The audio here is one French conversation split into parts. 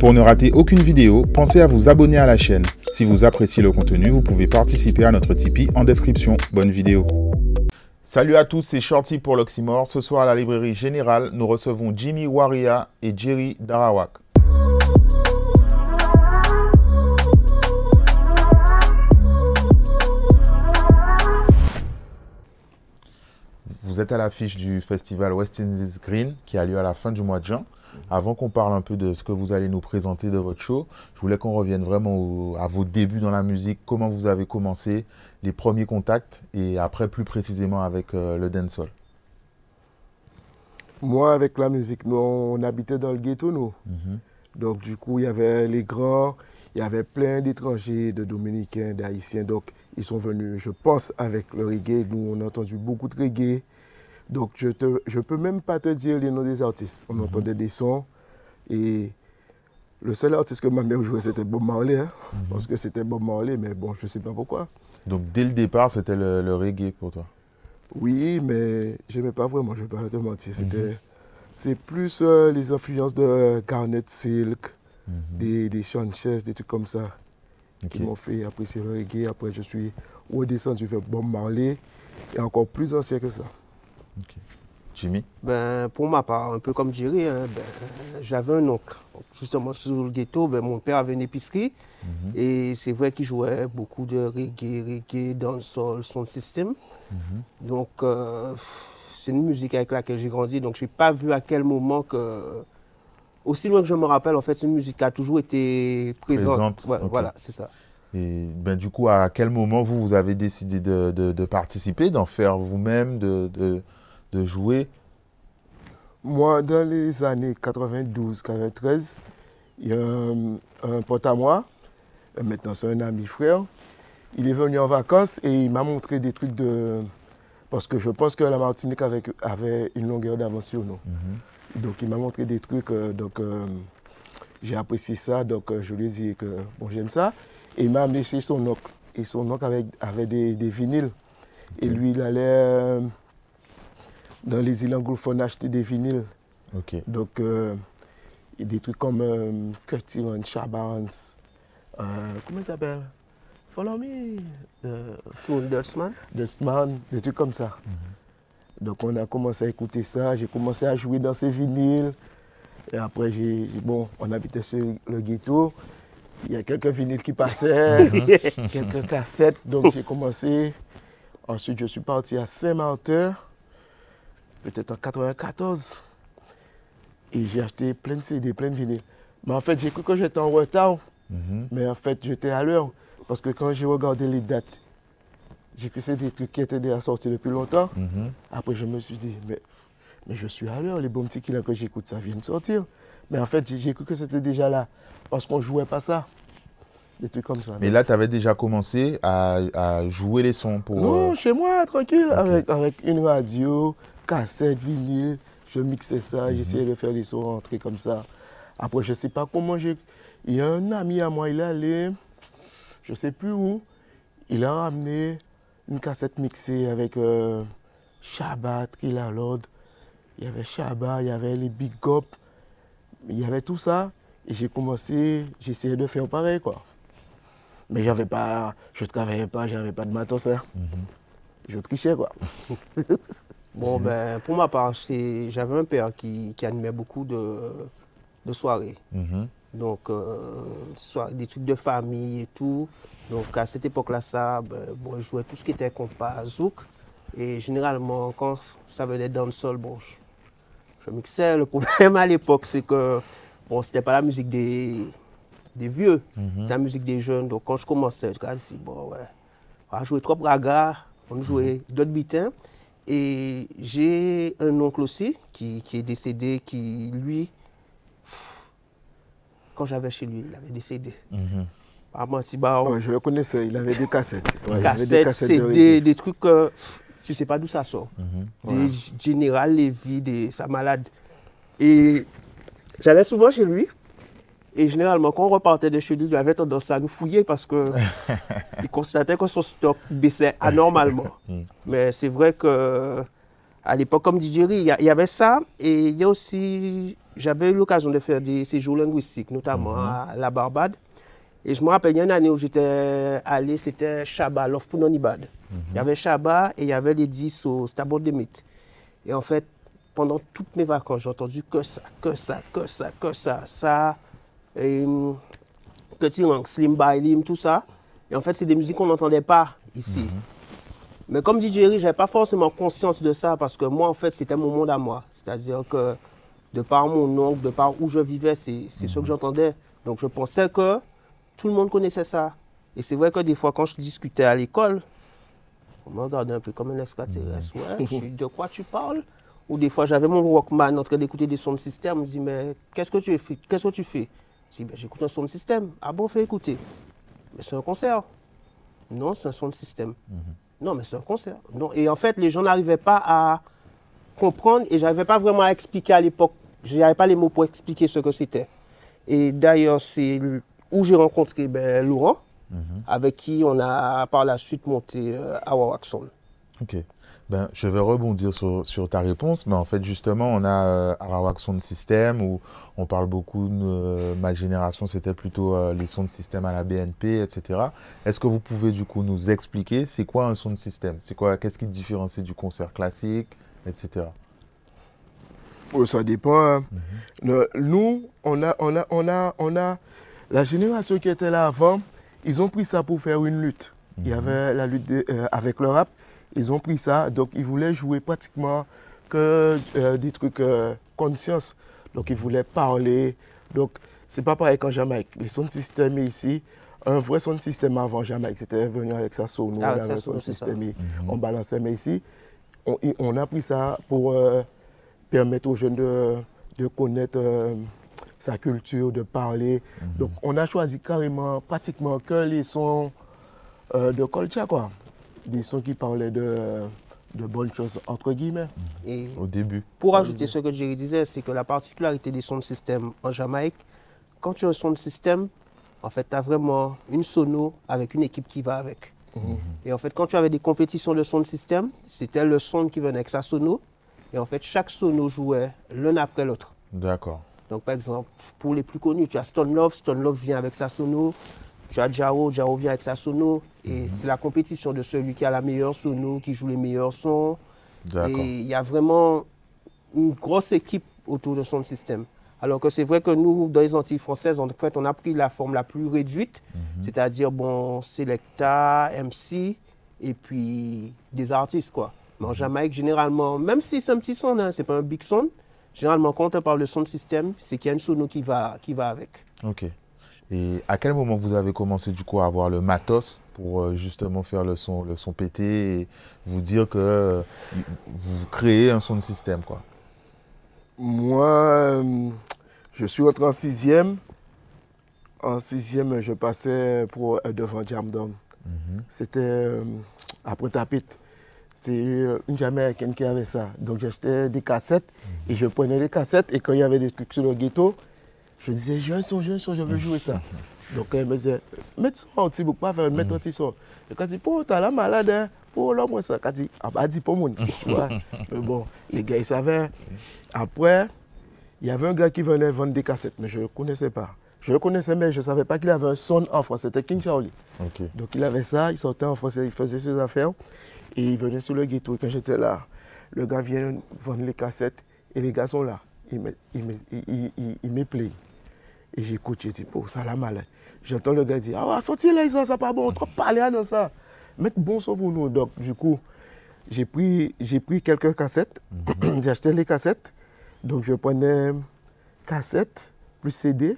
Pour ne rater aucune vidéo, pensez à vous abonner à la chaîne. Si vous appréciez le contenu, vous pouvez participer à notre Tipeee en description. Bonne vidéo. Salut à tous, c'est Shorty pour l'Oxymore. Ce soir à la librairie Générale, nous recevons Jimmy Waria et Jerry Darawak. Vous êtes à l'affiche du festival West Indies Green qui a lieu à la fin du mois de juin. Avant qu'on parle un peu de ce que vous allez nous présenter de votre show, je voulais qu'on revienne vraiment à vos débuts dans la musique, comment vous avez commencé, les premiers contacts et après plus précisément avec euh, le dancehall. Moi, avec la musique, nous, on habitait dans le ghetto, nous. Mhm. Donc, du coup, il y avait les grands, il y avait plein d'étrangers, de Dominicains, d'Haïtiens. Donc, ils sont venus, je pense, avec le reggae. Nous, on a entendu beaucoup de reggae. Donc, je ne je peux même pas te dire les noms des artistes. On mhm. entendait des sons. Et le seul artiste que ma mère jouait, c'était Bob Marley. Hein, mhm. Parce que c'était Bob Marley, mais bon, je ne sais pas pourquoi. Donc, dès le départ, c'était le, reggae pour toi? Oui, mais je n'aimais pas vraiment, je ne vais pas te mentir. C'était, mhm. C'est plus euh, les influences de Garnet Silk, des, des Sanchez, des trucs comme ça, qui m'ont fait apprécier le reggae. Après, je suis redescendu vers Bob Marley, et encore plus ancien que ça. Jimmy? Ben, Pour ma part, un peu comme Jerry, hein, ben, j'avais un oncle. Justement, sur le ghetto, ben, mon père avait une épicerie. Mhm. Et c'est vrai qu'il jouait beaucoup de reggae, reggae, dancehall, son système. Mhm. Donc, euh, c'est une musique avec laquelle j'ai grandi. Donc, je n'ai pas vu à quel moment que. Aussi loin que je me rappelle, en fait, une musique a toujours été présente. Voilà, c'est ça. Et ben, du coup, à quel moment vous, vous avez décidé de, de, participer, d'en faire vous-même, de, de, jouer Moi, dans les années 92-93, il y a un, pote à moi, euh, maintenant c'est un ami frère, il est venu en vacances et il m'a montré des trucs de... Parce que je pense que la Martinique avait, avait une longueur d'avance sur nous. Mhm. Donc il m'a montré des trucs, euh, donc euh, j'ai apprécié ça, donc je lui ai dit que bon, j'aime ça. Et il m'a amené chez son oncle. Et son oncle avait, des, vinyles. Et lui, il allait dans les îles anglophones acheter des vinyles. Donc, euh, des trucs comme euh, Curtin, Chabans, euh, comment il s'appelle? Follow me. Dustman? Dustman, des trucs comme ça. Mhm. Donc, on a commencé à écouter ça. J'ai commencé à jouer dans ces vinyles. Et après, j'ai, bon, on habitait sur le ghetto il y a quelques vinyles qui passaient, quelques cassettes. Donc j'ai commencé. Ensuite, je suis parti à Saint-Martin, peut-être en 94. Et j'ai acheté plein de CD, plein de vinyles. Mais en fait, j'ai cru que j'étais en retard. Mhm. Mais en fait, j'étais à l'heure. Parce que quand j'ai regardé les dates, j'ai cru que c'était des trucs qui étaient déjà sortis depuis longtemps. Mhm. Après, je me suis dit, mais, mais je suis à l'heure. Les bons petits là que j'écoute, ça vient de sortir. Mais en fait, j'ai cru que c'était déjà là. Parce qu'on ne jouait pas ça. Des trucs comme ça. Mais là, tu avais déjà commencé à, jouer les sons pour. Non, euh, chez moi, tranquille, avec, avec une radio, cassette, vinyle. Je mixais ça, mhm. j'essayais de faire les sons rentrer comme ça. Après, je ne sais pas comment j'ai. Il y a un ami à moi, il est allé, je ne sais plus où, il a ramené une cassette mixée avec euh, Shabbat, Lord. Il y avait Shabbat, il y avait les Big Up, il y avait tout ça. Et j'ai commencé, j'essayais de faire pareil, quoi. Mais j'avais pas, je ne travaillais pas, j'avais pas de matos. Hein. Mhm. Je trichais, quoi. bon, ben, pour ma part, j'avais un père qui, animait beaucoup de, de soirées. Mhm. Donc, euh, des trucs de famille et tout. Donc, à cette époque-là, ça, ben, bon, je jouais tout ce qui était compas, zouk. Et généralement, quand ça venait dans le sol, bon, je, je mixais. Le problème à l'époque, c'est que Bon, c'était pas la musique des, des vieux, mhm. c'est la musique des jeunes. Donc quand je commençais, je me dit, bon, ouais, on va jouer trois bragas, on jouait mhm. d'autres bitins. Et j'ai un oncle aussi qui, qui, est décédé, qui lui, quand j'avais chez lui, il avait décédé. Mm je le connaissais, il avait des cassettes. cassettes, CD, des trucs, euh, tu sais pas d'où ça sort. Mhm. Des Général Lévy, des sa malade. Et J'allais souvent chez lui. Et généralement, quand on repartait de chez lui, il avait tendance à nous fouiller parce qu'il constatait que son stock baissait anormalement. Mm. Mais c'est vrai que à l'époque, comme DJ il y, avait ça. Et il y a aussi, j'avais eu l'occasion de faire des séjours linguistiques, notamment à la Barbade. Et je me rappelle, il y a une année où j'étais allé, c'était Shabbat, Love pour Nonibad. Il y avait Shabbat et il y avait les 10 au Stabot de Mythe. Et en fait, pendant toutes mes vacances, j'ai entendu que ça, que ça, que ça, que ça, ça. Et, hum, Petit Rank, Slim Bailim, tout ça. Et en fait, c'est des musiques qu'on n'entendait pas ici. Mais comme DJ Eric, je n'avais pas forcément conscience de ça parce que moi, en fait, c'était mon monde à moi. C'est-à-dire que de par mon oncle, de par où je vivais, c'est c'est ce que j'entendais. Donc je pensais que tout le monde connaissait ça. Et c'est vrai que des fois, quand je discutais à l'école, on me regardait un peu comme un extraterrestre. Ouais, je suis, de quoi tu parles? Ou des fois, j'avais mon Walkman en train d'écouter des sons de système. Je me dis, mais qu'est-ce que tu fais Qu'est-ce que tu fais? Je dis, ben, j'écoute un son de système. Ah bon, fais écouter. Mais c'est un concert. Non, c'est un son de système. Non, mais c'est un concert. Non. Et en fait, les gens n'arrivaient pas à comprendre et je n'arrivais pas vraiment à expliquer à l'époque. Je n'avais pas les mots pour expliquer ce que c'était. Et d'ailleurs, c'est où j'ai rencontré ben, Laurent, avec qui on a par la suite monté euh, Our Waxon. Ok. Ben, je vais rebondir sur, sur ta réponse, mais en fait, justement, on a euh, Arawak Sound System où on parle beaucoup de euh, ma génération, c'était plutôt euh, les sons de système à la BNP, etc. Est-ce que vous pouvez du coup nous expliquer c'est quoi un son de système C'est quoi Qu'est-ce qui te différencie du concert classique, etc. Oh, ça dépend. hein. Le- nous, on a, on, a, on, a, on a la génération qui était là avant, ils ont pris ça pour faire une lutte. Il y avait la lutte de- euh, avec le rap, ils ont pris ça, donc ils voulaient jouer pratiquement que euh, des trucs euh, conscience. Donc ils voulaient parler. Donc c'est pas pareil qu'en Jamaïque. Les sons de système ici, un vrai son de système avant Jamaïque, c'était venu avec sa sono, Ah, avec sa sono, système, et on balançait. Mais ici, on, on a pris ça pour euh, permettre aux jeunes de, de connaître euh, sa culture, de parler. Donc on a choisi carrément, pratiquement que les sons euh, de Colcha, quoi. Des sons qui parlaient de, de bonnes choses, entre guillemets. Et Au début. pour ajouter ce que Jerry disait, c'est que la particularité des sons de système en Jamaïque, quand tu as un son de système, en fait, tu as vraiment une sono avec une équipe qui va avec. Et en fait, quand tu avais des compétitions de son de système, c'était le son qui venait avec sa sono. Et en fait, chaque sono jouait l'un après l'autre. D'accord. Donc, par exemple, pour les plus connus, tu as Stone Love, Stone Love vient avec sa sono. Tu as Jao, Jao vient avec sa sono. Et c'est la compétition de celui qui a la meilleure sono, qui joue les meilleurs sons. Et il y a vraiment une grosse équipe autour de son système. Alors que c'est vrai que nous, dans les Antilles françaises, en fait, on a pris la forme la plus réduite, c'est-à-dire, bon, Selecta, MC, et puis des artistes, quoi. Mais en Jamaïque, généralement, même si c'est un petit son, hein, c'est pas un big son, généralement, quand on parle de son de système, c'est qu'il y a une sono qui va, qui va avec. Ok. Et à quel moment vous avez commencé du coup à avoir le matos pour euh, justement faire le son, le son pété et vous dire que euh, vous créez un son de système quoi? Moi, euh, je suis entré en sixième. En sixième, je passais pour devant Jam Down. C'était euh, à Pointe-à-Pitre. C'est une Jamaïcaine qui avait ça. Donc j'achetais des cassettes et je prenais les cassettes et quand il y avait des trucs sur le ghetto, je disais j'ai un son, j'ai un son, je veux jouer ça. Donc elle me disait, mets ça un petit bout, pas faire mettre un petit son. Et quand il dit, pour t'as la malade, hein, pour l'homme, ça. Quand il dit, ah bah dis tu vois. Mais bon, les gars, ils savaient. Après, il y avait un gars qui venait vendre des cassettes, mais je ne le connaissais pas. Je le connaissais, mais je ne savais pas qu'il avait un son en France. C'était King Charlie. Donc il avait ça, il sortait en français, il faisait ses affaires et il venait sur le ghetto. Et quand j'étais là, le gars vient vendre les cassettes et les gars sont là. Ils me, ils me, plaignent. Et j'écoute, je dis, oh, ça la malade. J'entends le gars dire, ah, ouais, sorti là, ça, ça pas bon, trop parler dans ça. Mettre bon son pour nous. Donc, du coup, j'ai pris, j'ai pris quelques cassettes. j'ai acheté les cassettes. Donc, je prenais cassettes plus CD.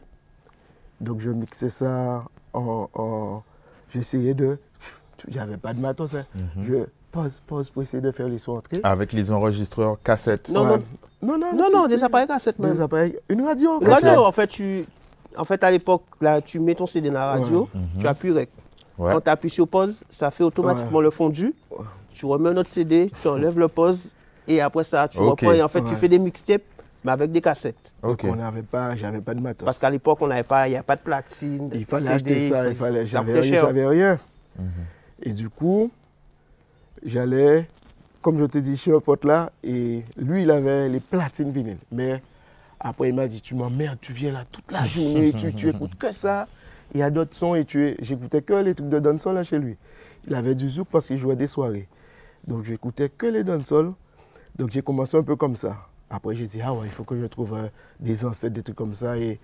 Donc, je mixais ça en. en- J'essayais de. J'avais pas de matos. hein. Je pose, pose pour essayer de faire les entrer. Avec les enregistreurs cassettes. Non, Ouais. non. non, non, Non, non, des appareils cassettes même. des appareils. Une radio. Une cassette. radio, en fait, tu, en fait, à l'époque, là, tu mets ton CD dans la radio, tu appuies REC. Ouais. Quand tu appuies sur pause, ça fait automatiquement le fondu. Tu remets un autre CD, tu enlèves le pause et après ça, tu reprends et en fait, tu fais des mixtapes, mais avec des cassettes. Ok. On n'avait pas, j'avais pas de matos. Parce qu'à l'époque, on n'avait pas, il n'y a pas de platine. il fallait CD, acheter ça, il fallait, ça j'avais rien, cher. j'avais rien. Et du coup, j'allais comme je te dis, chez un pote là, et lui, il avait les platines vinyles. Mais après, il m'a dit, tu m'emmerdes, tu viens là toute la journée, tu, tu écoutes que ça. Il y a d'autres sons et tu j'écoutais que les trucs de dancehall là chez lui. Il avait du zouk parce qu'il jouait des soirées. Donc j'écoutais que les dancehall. Donc j'ai commencé un peu comme ça. Après j'ai dit, ah ouais, il faut que je trouve euh, des ancêtres, des trucs comme ça. Et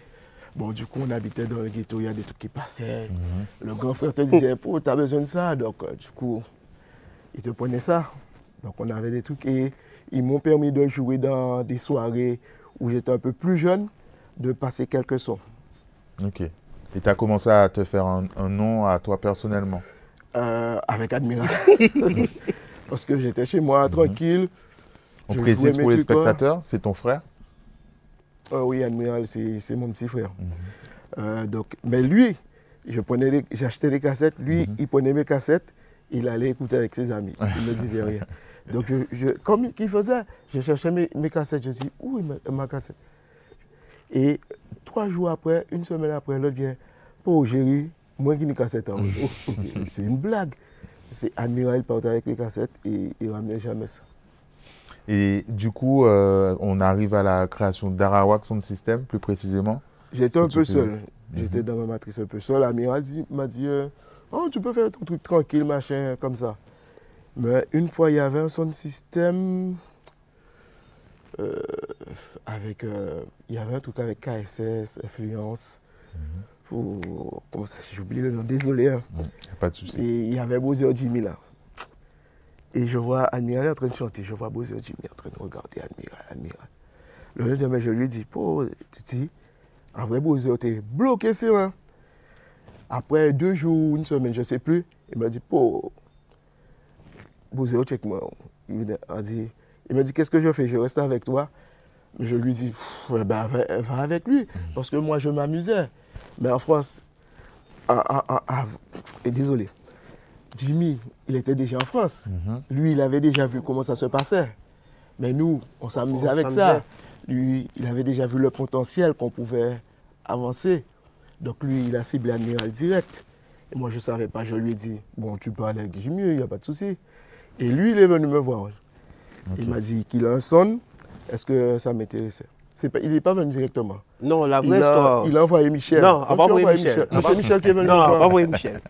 bon, du coup, on habitait dans le ghetto, il y a des trucs qui passaient. Le grand frère te disait, pour, tu as besoin de ça? Donc euh, du coup, il te prenait ça. Donc on avait des trucs et ils m'ont permis de jouer dans des soirées où j'étais un peu plus jeune, de passer quelques sons. Ok. Et tu as commencé à te faire un, un nom à toi personnellement? Euh, avec Admiral. Parce que j'étais chez moi tranquille. On précise pour les quoi. spectateurs, c'est ton frère? Ah oui, Admiral, c'est mon petit frère. Euh, donc, mais lui, j'achetais des cassettes. Lui, il prenait mes cassettes. Il allait écouter avec ses amis. Il ne disait rien. Donc, je, je- comme il faisait, je cherchais mes, mes cassettes. Je dis, où est ma, ma cassette? Et trois jours après, une semaine après, l'autre vient, oh Géry, moi qui ai une cassette en haut. C'est- une blague. C'est Admiral, il partait avec les cassettes et il ramenait jamais ça. Et du coup, euh, on arrive à la création d'Arawak Sound System, plus précisément. J'étais un peu seul. J'étais dans ma matrice un peu seul. Amiral dit- m'a dit euh, Oh, tu peux faire ton truc tranquille, machin, comme ça. Mais une fois, il y avait un son système. euh, avec. euh, il y avait un truc avec KSS, Influence. Comment ça J'ai oublié le nom, désolé. hein. Y a Pas de souci. Et il y avait Bowser Jimmy là. Et je vois Admiral en train de chanter. Je vois Bowser Jimmy en train de regarder Admiral, Admiral. Le lendemain, je lui dis, oh, Titi, en vrai, Bowser, t'es bloqué sur un. Après deux jours, une semaine, je ne sais plus, il m'a dit, oh, Bowser, check-moi. Il m'a dit, il m'a dit, qu'est-ce que je fais? Je reste avec toi. Je lui dis, ben, va, avec lui. Parce que moi, je m'amusais. Mais en France, ah, ah, ah, ah, et désolé, Jimmy, il était déjà en France. Mhm. Lui, il avait déjà vu comment ça se passait. Mais nous, on s'amusait avec ça. Lui, il avait déjà vu le potentiel qu'on pouvait avancer. Donc lui, il a ciblé Admiral direct. Et moi, je ne savais pas. Je lui ai dit, bon, tu peux aller avec Jimmy, il n'y a pas de souci. Et lui, il est venu me voir. Il m'a dit qu'il a un son. Est-ce que ça m'intéressait? Pas- Il n'est pas venu directement. Non, la Il vraie a, histoire. il a envoyé Michel. Non, on va envoyer Michel. Non, c'est Michel qui est venu Non, on va envoyer Michel.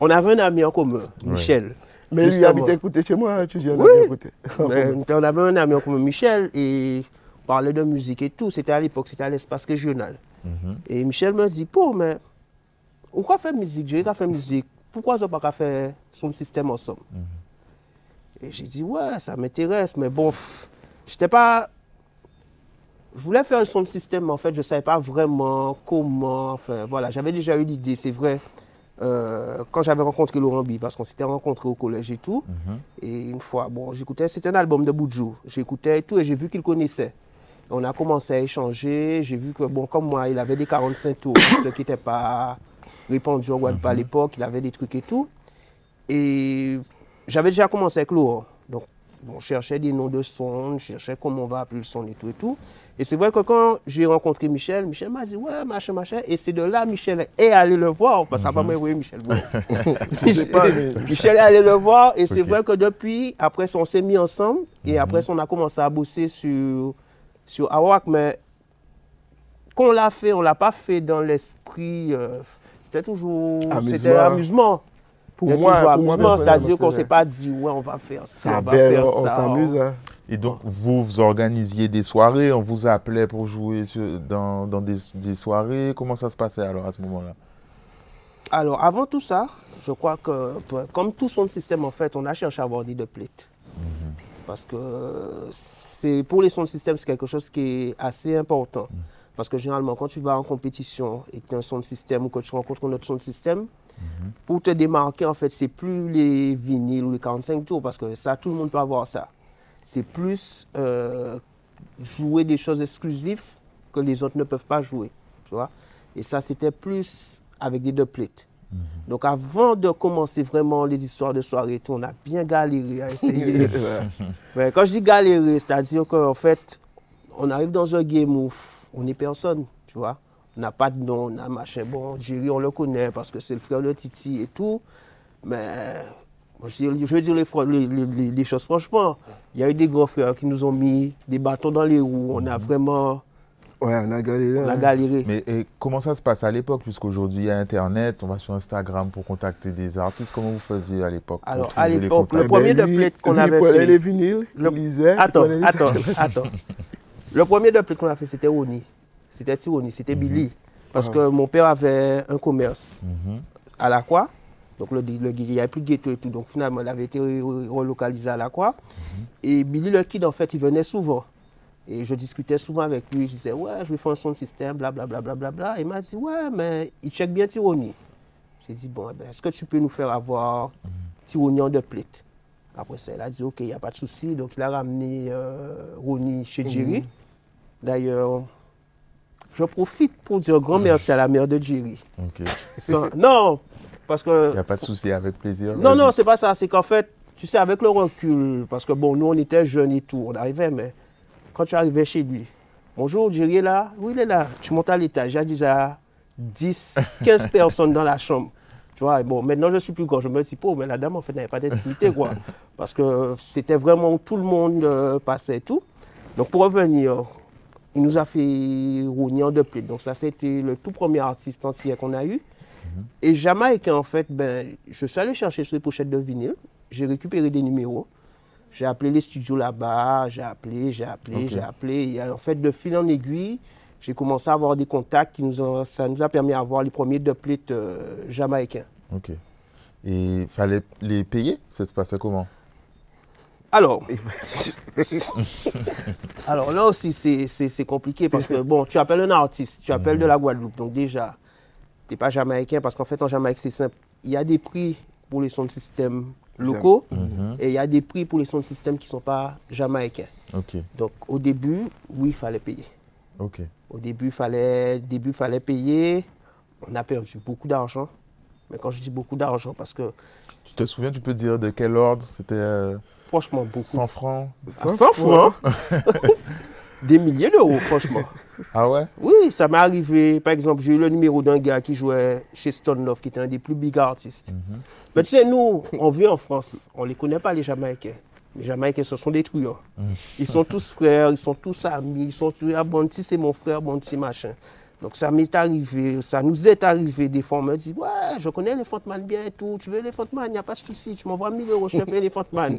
On avait un ami en commun, Michel. Mais lui, il Justement. habitait à côté chez moi. Tu dis, on Oui. Ben, on avait un ami en commun, Michel, et on parlait de musique et tout. C'était à l'époque, c'était à l'espace régional. Mhm. Et Michel me dit, pour, mais pourquoi faire musique J'ai qu'à faire musique. Pourquoi on pas qu'à faire son système ensemble? Et j'ai dit, ouais, ça m'intéresse, mais bon, j'étais pas. Je voulais faire le son de système, mais en fait, je ne savais pas vraiment comment. Enfin, voilà, j'avais déjà eu l'idée, c'est vrai. euh, quand j'avais rencontré Laurent B, parce qu'on s'était rencontrés au collège et tout. Et une fois, bon, j'écoutais, c'était un album de Boudjou. J'écoutais et tout, et j'ai vu qu'il connaissait. On a commencé à échanger. J'ai vu que, bon, comme moi, il avait des 45 tours, ce qui n'était pas répandu en Guadeloupe à l'époque. Il avait des trucs et tout. Et j'avais déjà commencé avec Laurent. Donc, bon, je cherchais des noms de sons, je cherchais comment on va appeler le son et tout et tout. Et c'est vrai que quand j'ai rencontré Michel, Michel m'a dit, ouais, machin, machin. Et c'est de là, Michel est allé le voir, parce que ça va m'envoyer Michel. Michel est allé le voir, et c'est vrai que depuis, après, on s'est mis ensemble, et après, on a commencé à bosser sur, sur Awak, mais quand on l'a fait, on ne l'a pas fait dans l'esprit. euh, c'était toujours. Amusement. C'était amusement. Pour moi, toujours amusement, c'est-à-dire qu'on ne s'est pas dit, ouais, on va faire ça, on va belle, faire on ça. s'amuse. hein. Et donc, vous, vous organisiez des soirées, on vous appelait pour jouer sur- dans, dans des, des soirées. Comment ça se passait alors à ce moment-là? Alors, avant tout ça, je crois que, comme tout son système, en fait, on a cherché à avoir des deux plates. Parce que c'est pour les sons de système, c'est quelque chose qui est assez important. Parce que généralement, quand tu vas en compétition et que tu as un son de système ou que tu rencontres un autre son système, pour te démarquer, en fait, c'est plus les vinyles ou les 45 tours, parce que ça, tout le monde peut avoir ça. C'est plus euh, jouer des choses exclusives que les autres ne peuvent pas jouer. Tu vois? Et ça, c'était plus avec des deux plates. Donc avant de commencer vraiment les histoires de soirée, on a bien galéré à essayer. Mais quand je dis galérer, c'est-à-dire qu'en fait, on arrive dans un game où on n'est personne, tu vois. On n'a pas de nom, on a machin. Bon, Jerry, on le connaît parce que c'est le frère de Titi et tout. Mais je, veux dire les, choses franchement. Il y a eu des grands frères qui nous ont mis des bâtons dans les roues. On a vraiment. Ouais, on a galéré. On a galéré. Mais comment ça se passe à l'époque? Puisqu'aujourd'hui, il y a Internet, on va sur Instagram pour contacter des artistes. Comment vous faisiez à l'époque Alors, à l'époque, le premier de plate qu'on avait fait. les vinyles, le... lisait, Attends, attends, attends. Le premier de plate qu'on a fait, c'était Oni. C'était Tironi, c'était mhm. Billy. Parce ah. que mon père avait un commerce mhm. à la Croix. Donc le, il n'y avait plus de ghetto et tout. Donc finalement, il avait été relocalisé à la Croix. Mhm. Et Billy le Kid, en fait, il venait souvent. Et je discutais souvent avec lui. Je disais, ouais, je vais faire un son de système, blablabla. Bla, bla, bla, il m'a dit, ouais, mais il check bien Tironi. J'ai dit, bon, eh ben, est-ce que tu peux nous faire avoir Tironi en deux plates? Après ça, il a dit, ok, il n'y a pas de souci. Donc il a ramené euh, Roni chez Jerry. D'ailleurs, je profite pour dire grand merci à la mère de Jerry. non, parce que. Il n'y a pas de souci, avec plaisir. Non, non, c'est pas ça. C'est qu'en fait, tu sais, avec le recul, parce que bon, nous, on était jeunes et tout, on arrivait, mais quand tu arrivais chez lui, bonjour, Jerry est là? Oui, il est là. Tu montes à l'étage, il y a déjà 10, 15 personnes dans la chambre. Tu vois, bon, maintenant je suis plus grand, je me dis, mais la dame, en fait, n'avait pas d'intimité, quoi. Parce que c'était vraiment où tout le monde euh, passait et tout. Donc, pour revenir, il nous a fait Rougnan de plus. Donc ça, c'était le tout premier artiste entier qu'on a eu. Et Jamaïque, en fait, ben, je suis allé chercher sur les pochettes de vinyle. J'ai récupéré des numéros. J'ai appelé les studios là-bas, j'ai appelé, j'ai appelé, j'ai appelé. Et en fait, de fil en aiguille, j'ai commencé à avoir des contacts qui nous ont, ça nous a permis d'avoir les premiers deux plates euh, jamaïcains. Ok. Et il fallait les payer? Ça se passait comment? Alors, alors là aussi, c'est compliqué parce que, bon, tu appelles un artiste, tu appelles de la Guadeloupe, donc déjà, tu n'es pas jamaïcain parce qu'en fait, en Jamaïque, c'est simple. Il y a des prix pour les sons de système locaux mhm. et il y a des prix pour les sons de système qui ne sont pas jamaïcains. Donc, au début, oui, il fallait payer. Au début, il fallait, début, fallait payer. On a perdu beaucoup d'argent. Mais quand je dis beaucoup d'argent, parce que... Tu te souviens, tu peux dire de quel ordre C'était... Euh, Franchement, beaucoup. 100 francs? 100, francs? Des milliers d'euros, franchement. Ah ouais? Oui, ça m'est arrivé. Par exemple, j'ai eu le numéro d'un gars qui jouait chez Stone Love, qui était un des plus big artistes. Mhm. Mais tu sais, nous, on vit en France, on ne les connaît pas, les Jamaïcains. Les Jamaïcains, ce sont des truands. Mhm. Ils sont tous frères, ils sont tous amis, ils sont tous, ah, Bonti, c'est mon frère, Bonti, machin. Donc ça m'est arrivé, ça nous est arrivé des fois, on me dit, ouais, je connais les Man bien et tout, tu veux les Man, il n'y a pas de souci, tu m'envoies 1000 euros, je te fais les Man.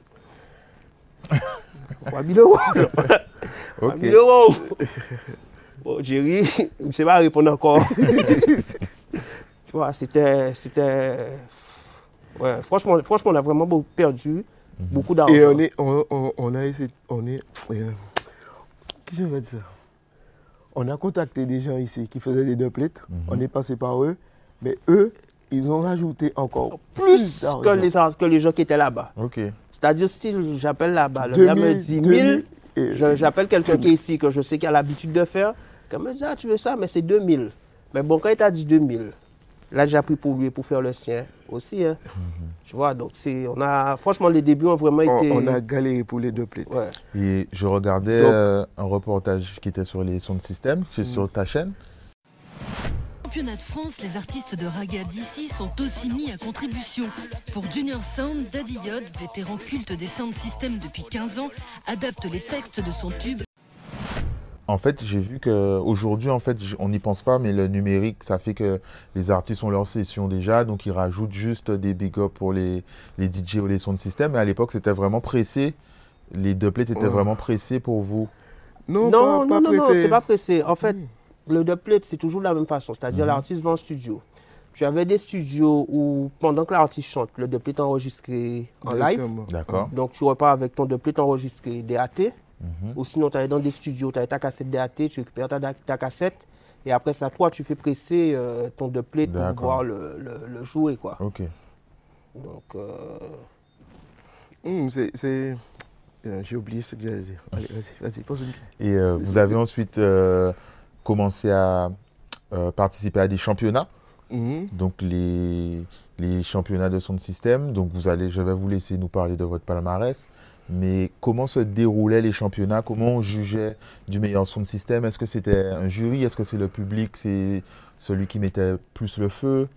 3000 euros. Ok. 3000 euros. Bon, Jerry, je ne sais pas répondre encore. tu vois, c'était. c'était ouais, franchement, franchement, on a vraiment beaucoup perdu mhm. beaucoup d'argent. Et on, est, on, on, a essayé. On est. Euh, Qu'est-ce que je veux dire? On a contacté des gens ici qui faisaient des deux plates. Mhm. On est passé par eux. Mais eux, ils ont rajouté encore plus, que, les, que les gens qui étaient là-bas. Ok. C'est-à-dire, si j'appelle là-bas, le gars me dit 1000, j'appelle quelqu'un qui est ici, que je sais qu'il a l'habitude de faire, il me dit, ah, tu veux ça, mais c'est 2000. Mais bon, quand il t'a dit 2000, là, j'ai pris pour lui, pour faire le sien aussi. Hein. Mhm. Tu vois, donc c'est, on a, franchement, les débuts ont vraiment été... On a galéré pour les deux plates. Et je regardais euh, un reportage qui était sur les sons de système, c'est sur ta chaîne championnat de France, les artistes de raga d'ici sont aussi mis à contribution. Pour Junior Sound, Daddy Yod, vétéran culte des sound systems depuis 15 ans, adapte les textes de son tube. En fait, j'ai vu qu'aujourd'hui, en fait, on n'y pense pas, mais le numérique, ça fait que les artistes ont leur session déjà, donc ils rajoutent juste des big ups pour les, les DJ ou les sound systems. Mais à l'époque, c'était vraiment pressé. Les doublets étaient vraiment pressés pour vous. Non, non, non, non, non, c'est pas pressé. En fait, le dubplate, c'est toujours la même façon. C'est-à-dire, mhm. l'artiste va en studio. Tu avais des studios où, pendant que l'artiste chante, le dubplate est enregistré en live. D'accord. Donc, tu repars avec ton dubplate enregistré DAT. Mhm. Ou sinon, tu es dans des studios, tu as ta cassette DAT, tu récupères ta, cassette. Et après ça, toi, tu fais presser euh, ton dubplate pour pouvoir le, jouer. Quoi. Ok. Donc. Euh, hmm, c'est. Euh, j'ai oublié ce que j'allais dire. Allez, vas-y, vas-y, pose une Et vous avez ensuite commencé à euh, participer à des championnats. Mhm. Donc les, les, championnats de son système. Donc vous allez, je vais vous laisser nous parler de votre palmarès mais comment se déroulaient les championnats? Comment on jugeait du meilleur son de système? Est-ce que c'était un jury? Est-ce que c'est le public? C'est celui qui mettait plus le feu?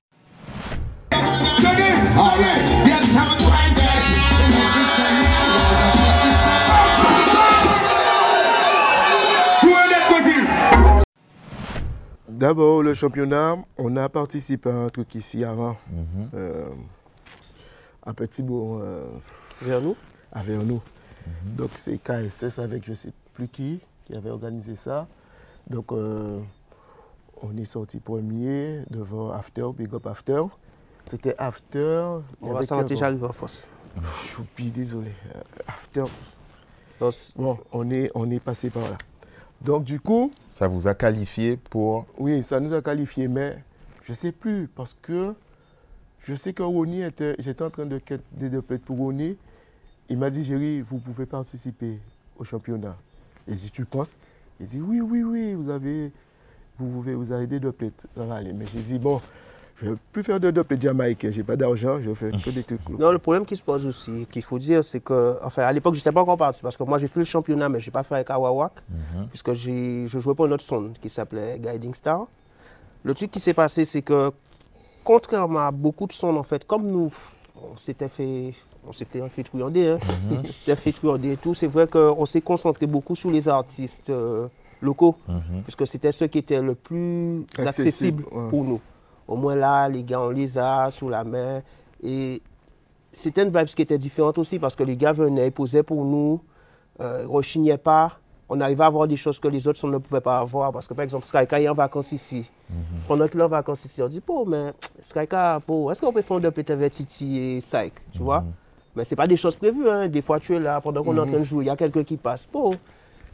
D'abord, le championnat, on a participé à un truc ici avant, mm Petit bout euh, vers nous à Vernou. Donc c'est KSS avec je ne sais plus qui qui avait organisé ça. Donc euh, on est sorti premier devant After, Big Up After. C'était After. On va s'arrêter, j'arrive en force. encore Choupi, désolé. Euh, After. Donc, Bon, on est, on est passé par là. Donc du coup, Ça vous a qualifié pour. oui, ça nous a qualifiés, mais je ne sais plus parce que je sais que Ronnie était, j'étais en train de quête des pour Ronnie. Il m'a dit, Géry, vous pouvez participer au championnat. Et si tu penses, il dit, oui, oui, oui, vous avez, vous pouvez, vous avez des aller. Mais j'ai dit, bon, je ne vais plus faire de plates jamaïcains, j'ai pas d'argent, je fais que des trucs. Non, le problème qui se pose aussi, qu'il faut dire, c'est que, enfin, à l'époque, je n'étais pas encore parti parce que moi, j'ai fait le championnat, mais je n'ai pas fait avec Awawak, puisque j'ai, je jouais pour une autre sonde qui s'appelait Guiding Star. Le truc qui s'est passé, c'est que, contrairement à beaucoup de sondes, en fait, comme nous, on s'était fait, on s'était fait truander, hein, on s'était fait truander et tout, c'est vrai qu'on s'est concentré beaucoup sur les artistes euh, locaux, Mhm. puisque c'était ceux qui étaient le plus Accessible, accessibles ouais. pour nous. Au moins là, les gars, on les a sous la main. Et c'était une vibe qui était différente aussi parce que les gars venaient, ils posaient pour nous, euh, ils rechignaient pas. On arrivait à avoir des choses que les autres ne pouvaient pas avoir. Parce que par exemple, Skyka est en vacances ici. Pendant qu'il est en vacances ici, on dit, bon, mais Skyka, bon, est-ce qu'on peut faire un double avec Titi et Psych, tu vois? Mais ce pas des choses prévues. Hein. Des fois, tu es là, pendant qu'on est en train de jouer, il y a quelqu'un qui passe. Bon,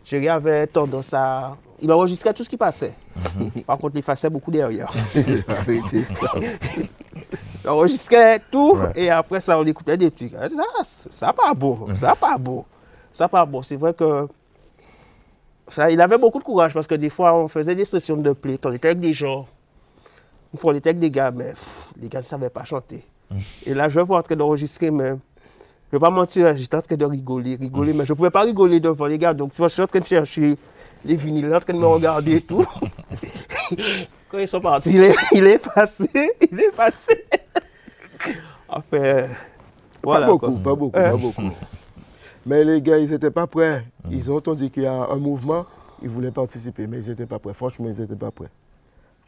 Jerry avait tendance à... Il enregistrait tout ce qui passait. Par contre, il effaçait beaucoup derrière. Il enregistrait tout Ouais. et après ça, on écoutait des trucs. Ça, ça pas beau, ça pas beau, ça pas beau. C'est vrai que ça, il avait beaucoup de courage parce que des fois, on faisait des sessions de play. On était avec des gens, une fois, on était avec des gars, mais pff, les gars ne savaient pas chanter. Et là, je vois en train d'enregistrer, mais je ne vais pas mentir, j'étais en train de rigoler, rigoler, mais je ne pouvais pas rigoler devant les gars. Donc, tu vois, je suis en train de chercher les vinyles, en train de me regarder et tout. Quand ils sont partis, il est, il est passé, il est passé. Enfin, voilà. pas beaucoup, quoi. pas beaucoup, Euh. pas beaucoup. Mais les gars, ils n'étaient pas prêts. Ils ont entendu qu'il y a un mouvement, ils voulaient participer, mais ils n'étaient pas prêts. Franchement, ils n'étaient pas prêts.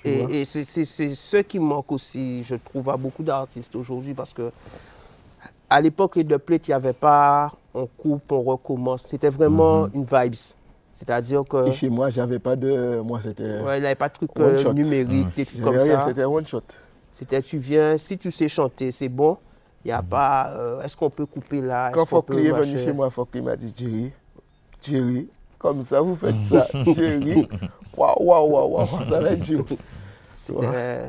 Tu? Et, c'est ce qui manque aussi, je trouve, à beaucoup d'artistes aujourd'hui parce que à l'époque, les deux plates, il n'y avait pas on coupe, on recommence. C'était vraiment Mhm. une vibes. C'est-à-dire que Et chez moi, j'avais pas de. Moi, c'était. ouais, il n'y avait pas de truc One euh, shot. numérique, des trucs j'avais comme rien, ça. C'était one shot. C'était tu viens, si tu sais chanter, c'est bon. Il n'y a pas, euh, est-ce qu'on peut couper là? Quand Fokli est venu chez moi, Fokli m'a dit Jerry, Jerry, comme ça, vous faites ça. Jerry, waouh, waouh, waouh, waouh, ça va être dur. C'était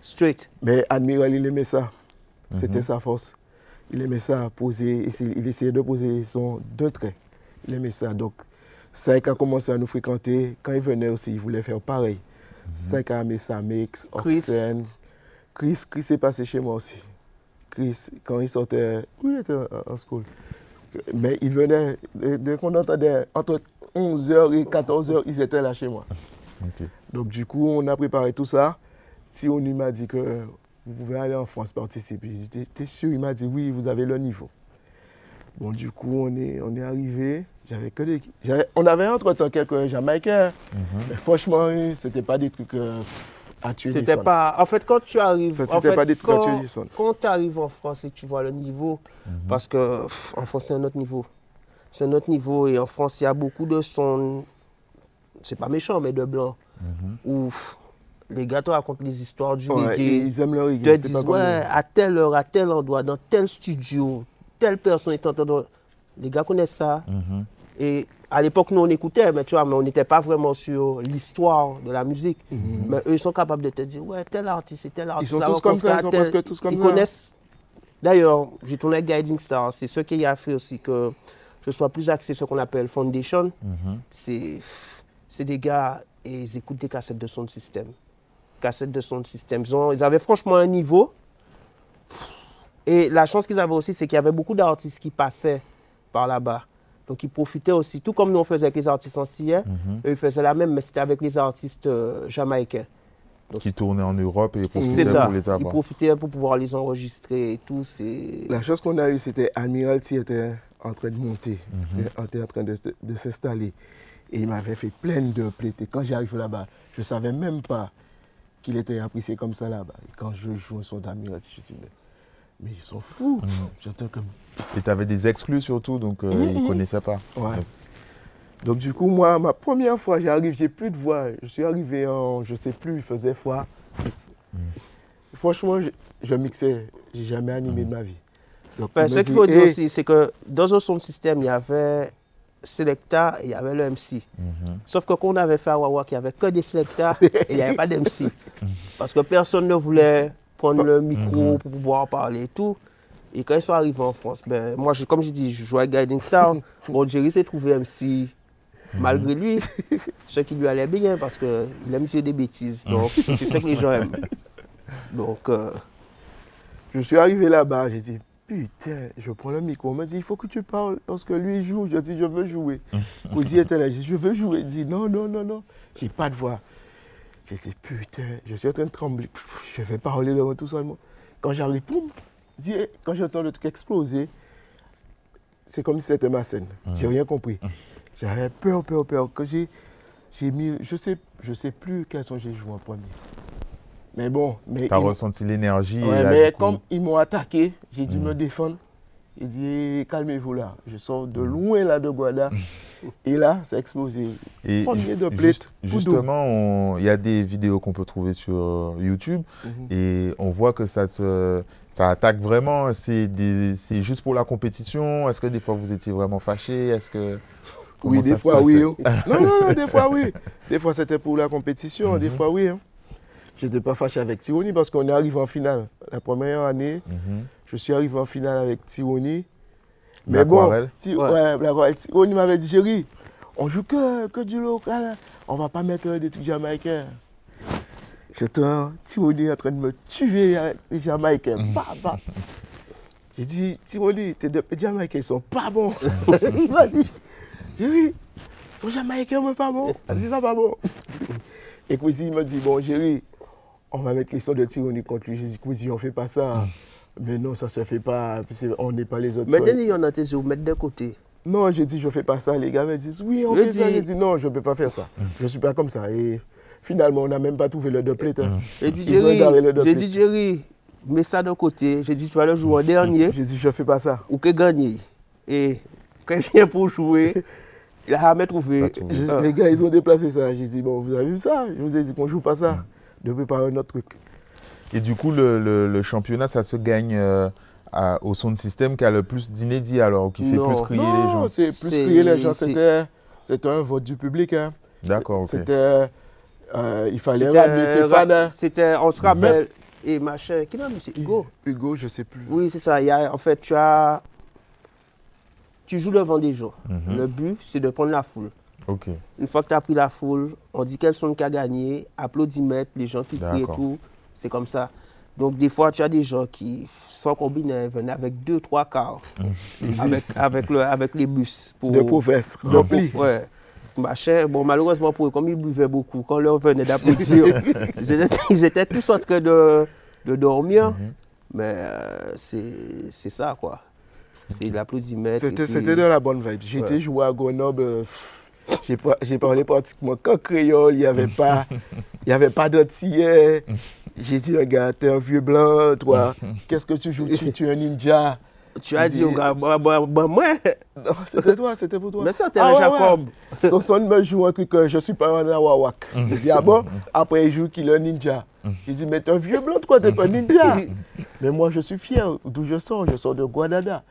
straight. Mais Admiral, il aimait ça. Mhm. C'était sa force. Il aimait ça, poser, il essayait de poser son deux traits. Il aimait ça. Donc, Saïk a commencé à nous fréquenter. Quand il venait aussi, il voulait faire pareil. Saïk a aimé ça, Mix, Chris. Oxen. Chris, Chris est passé chez moi aussi. Chris, quand il sortait, où il était en- en school? Mais il venait, dès qu'on entendait entre 11h et 14h, ils étaient là chez moi. Donc du coup, on a préparé tout ça. Sionu m'a dit que vous pouvez aller en France participer. T'es sûr Il m'a dit, oui, vous avez le niveau. Bon, du coup, on est, on est arrivé. J'avais que des... On avait entre-temps quelques Jamaïcains. Mais franchement, oui, c'était pas des trucs euh, à tuer C'était pas. En fait, quand tu arrives. Ça, en fait, pas des trucs à quand, tuer quand tu arrives en France et que tu vois le niveau, Mhm. parce que pff, en France, c'est un autre niveau. C'est un autre niveau. Et en France, il y a beaucoup de sons. C'est pas méchant, mais de blanc. Où pff, les gars te racontent les histoires du Ouais, reggae. ils aiment le reggae. te c'est disent, pas comme ouais, nous. à telle heure, à tel endroit, dans tel studio, telle personne est en train de. Les gars connaissent ça. Mhm. Et à l'époque, nous, on écoutait, mais tu vois, mais on n'était pas vraiment sur l'histoire de la musique. Mais eux, ils sont capables de te dire, ouais, tel artiste et tel artiste. sont a tous comme ça, ils sont tel- presque tous comme Ils ça. connaissent. D'ailleurs, j'ai tourné avec Guiding Star. C'est ce qui a fait aussi que je sois plus axé sur ce qu'on appelle Foundation. Mhm. C'est c'est des gars, et ils écoutent des cassettes de son de système. Cassettes de son système. Ils, ont- ils avaient franchement un niveau. Et la chance qu'ils avaient aussi, c'est qu'il y avait beaucoup d'artistes qui passaient par là-bas. Donc ils profitaient aussi, tout comme nous on faisait avec les artistes antillais, Mhm. eux ils faisaient la même, mais c'était avec les artistes euh, jamaïcains. Donc, Qui tournaient en Europe et c'est profitaient ça, pour les ils profitaient pour pouvoir les enregistrer et tout. La chose qu'on a eue, c'était Admiralty était en train de monter, Mhm. était- était en train de, de s'installer. Et il m'avait fait plein de plaintes. Et quand j'arrive là-bas, je ne savais même pas qu'il était apprécié comme ça là-bas. Et quand je joue un son d'Amirati, je dis, mais, mais ils sont fous. J'entends comme. Et tu avais des exclus surtout, donc euh, ils ne connaissaient pas. Ouais. Donc du coup, moi, ma première fois, j'arrive, j'ai plus de voix. Je suis arrivé en, je sais plus, il faisait foi. Franchement, je, je mixais. J'ai jamais animé de ma vie. Donc, Ben, ce qu'il faut dire Hey, aussi, c'est que dans un son système, il y avait Selecta et il y avait le MC. Mhm. Sauf que quand on avait fait à Wawak, il n'y avait que des Selecta et il n'y avait pas d'MC. Parce que personne ne voulait prendre le micro pour pouvoir parler et tout. Et quand ils sont arrivés en France, ben, moi, je- comme je dis, je jouais avec Guiding Star. Bon, Jerry s'est trouvé MC malgré lui, ce qui lui allait bien parce qu'il aime dire des bêtises. Donc, c'est ce que les gens aiment. Donc, euh, Je suis arrivé là-bas, j'ai dit, putain, je prends le micro. On m'a dit, il faut que tu parles parce que lui, il joue. Je dis, je veux jouer. Cousy était là, j'ai dit, je veux jouer. Il dit, non, non, non, non, j'ai pas de voix. J'ai dit, putain, je suis en train de trembler. Je vais parler devant tout seulement. Quand j'arrive, poum, dis, quand j'entends le truc exploser, c'est comme si c'était ma scène. J'ai rien compris. J'avais peur, peur, peur. Que j'ai, j'ai mis, je sais, je sais plus quel son j'ai joué en premier. Mais bon, mais Tu as ressenti l'énergie. Ouais, mais coup- comme ils m'ont attaqué, j'ai dû me défendre. J'ai dit, Eh, calmez-vous là. Je sors de loin là de Guada. Et là, a explosé. Et Premier de juste- justement, il y a des vidéos qu'on peut trouver sur euh, YouTube Mhm. et on voit que ça, se, ça attaque vraiment. C'est c'est juste pour la compétition. Est-ce que des fois vous étiez vraiment fâché Est-ce que comment Oui, des fois, oui. hein. Non, non, non, des fois, oui. Des fois, c'était pour la compétition. Des Mhm. fois, oui. hein. Je n'étais pas fâché avec Tironi parce qu'on est arrivé en finale. La première année, Mhm. je suis arrivé en finale avec Tironi. Mais bon, L'aquarelle Ti- Ouais. ouais, l'aquarelle. Tironi m'avait dit, chérie, on joue que, que du local. On va pas mettre des trucs jamaïcains. J'étais Tironi en train de me tuer avec les Jamaïcains. Bah, bah. J'ai dit, Tironi, tes deux- les Jamaïcains, ils sont pas bons. Il m'a dit, chérie, ils sont Jamaïcains, mais pas bons. Elle dit, ça pas bon. Et Kwesi, il m'a dit, bon, chérie, on va mettre sons de Tironi contre lui. J'ai dit, Kwesi, on fait pas ça. Mais non, ça se fait pas. On n'est pas les autres. maintenant, sons. il y en a tes yeux, mettre de côté. Non, j'ai dit, je fais pas ça. Les gars me disent, oui, on Je fait ça. J'ai dit, non, je ne peux pas faire ça. Je ne suis pas comme ça. Et finalement, on n'a même pas trouvé le hein. J'ai dit, ont Jerry, égaré le j'ai dit, Jerry, mets ça de côté. J'ai dit, tu vas le jouer en dernier J'ai dit, je ne fais pas ça. ou que gagner. Et quand il vient pour jouer, il a jamais trouvé. Les gars, ils ont déplacé ça. J'ai dit, bon, vous avez vu ça? Je vous ai dit qu'on ne joue pas ça. De préparer un autre truc. Et du coup, le, le- le championnat, ça se gagne euh, à- au son de système qui a le plus d'inédits alors, ou qui fait Non. plus crier les gens. Non, c'est plus crier les gens. C'était c'était un vote du public. hein. D'accord, ok. C'était. euh, il fallait C'était, ramener ses fans. hein. C'était, on se rappelle, et machin, qui m'a mis? C'est Hugo Hugo, je ne sais plus. Oui, c'est ça. Il y a, en fait, tu as. Tu joues devant des gens. Mhm. Le but, c'est de prendre la foule. Une fois que tu as pris la foule, on dit quels sont qui a gagné, applaudimètres, les gens qui crient et tout. C'est comme ça. Donc, des fois, tu as des gens qui, sans combiner, venaient avec deux, trois quarts, avec, avec, le, avec les bus. Pour, De professeur. pour- Rempli. Ouais. Machin. Bon, malheureusement pour eux, comme ils buvaient beaucoup, quand leur venait d'applaudir, ils, étaient, ils étaient tous en train de, de dormir. Mhm. Mais euh, c'est c'est ça, quoi. C'est l'applaudimètre. et C'était de la bonne vibe. J'étais Ouais. joué à Grenoble. euh, pff, J'ai pas- j'ai parlé pratiquement qu'en créole. Il n'y avait pas, il y avait pas d'antillais. J'ai dit, regarde, t'es un vieux blanc, toi. Qu'est-ce que tu joues tu, tu es un ninja. Tu as dit au gars, bah, bah, bah, moi, Non, c'était toi, c'était pour toi. mais ça, t'es Ah un ouais, Jacob. Son son me joue un truc que je suis pas un Awawak. J'ai dit, ah bon? Après, il joue qu'il est un ninja. J'ai dit, mais t'es un vieux blanc, toi, t'es pas un ninja. mais moi, je suis fier d'où je sors? Je sors de Guadada.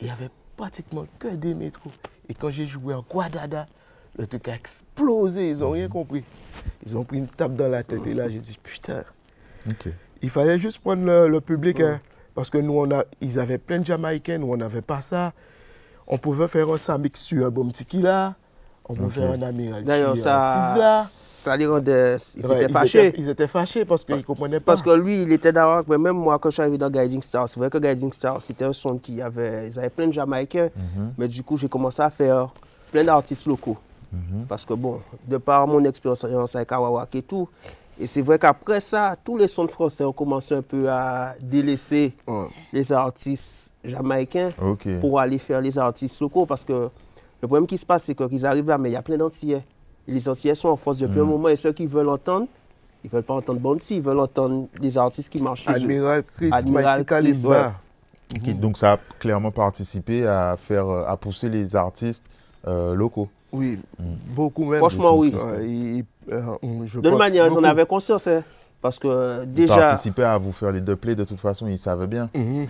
Il y avait pratiquement que des métros. Et quand j'ai joué en Guadada, le truc a explosé. Ils n'ont rien compris. Ils ont pris une tape dans la tête. Et là, j'ai dit, putain. Il fallait juste prendre le, le public, hein, parce que nous, on a, ils avaient plein de Jamaïcains, nous, on n'avait pas ça. On pouvait faire un Samix sur un bon petit kila, on pouvait faire un Amiral D'ailleurs, ça, ça les rendait. Ils Ouais, étaient fâchés. Étaient, ils étaient fâchés parce qu'ils ne comprenaient pas. Parce que lui, il était d'accord. Mais même moi, quand je suis arrivé dans Guiding Star, c'est vrai que Guiding Star, c'était un son qui avait. Ils avaient plein de Jamaïcains. Mhm. Mais du coup, j'ai commencé à faire plein d'artistes locaux. Mhm. Parce que bon, de par mon expérience avec Awawak et tout, et c'est vrai qu'après ça, tous les sons français ont commencé un peu à délaisser les artistes jamaïcains pour aller faire les artistes locaux. Parce que Le problème qui se passe, c'est qu'ils arrivent là, mais il y a plein d'Antillais. Et les Antillais sont en force depuis un moment et ceux qui veulent entendre, ils veulent pas entendre Bounty, ils veulent entendre les artistes qui marchent chez. Admiral Chris, Admiral Chris, ouais. Ok, Donc ça a clairement participé à faire, euh, à pousser les artistes euh, locaux. Oui, beaucoup même. Franchement, oui. Il- euh, je De toute manière, ils en avaient conscience, hein, parce que euh, Ils déjà, participaient à vous faire des doublés de toute façon, ils savaient bien. Mhm.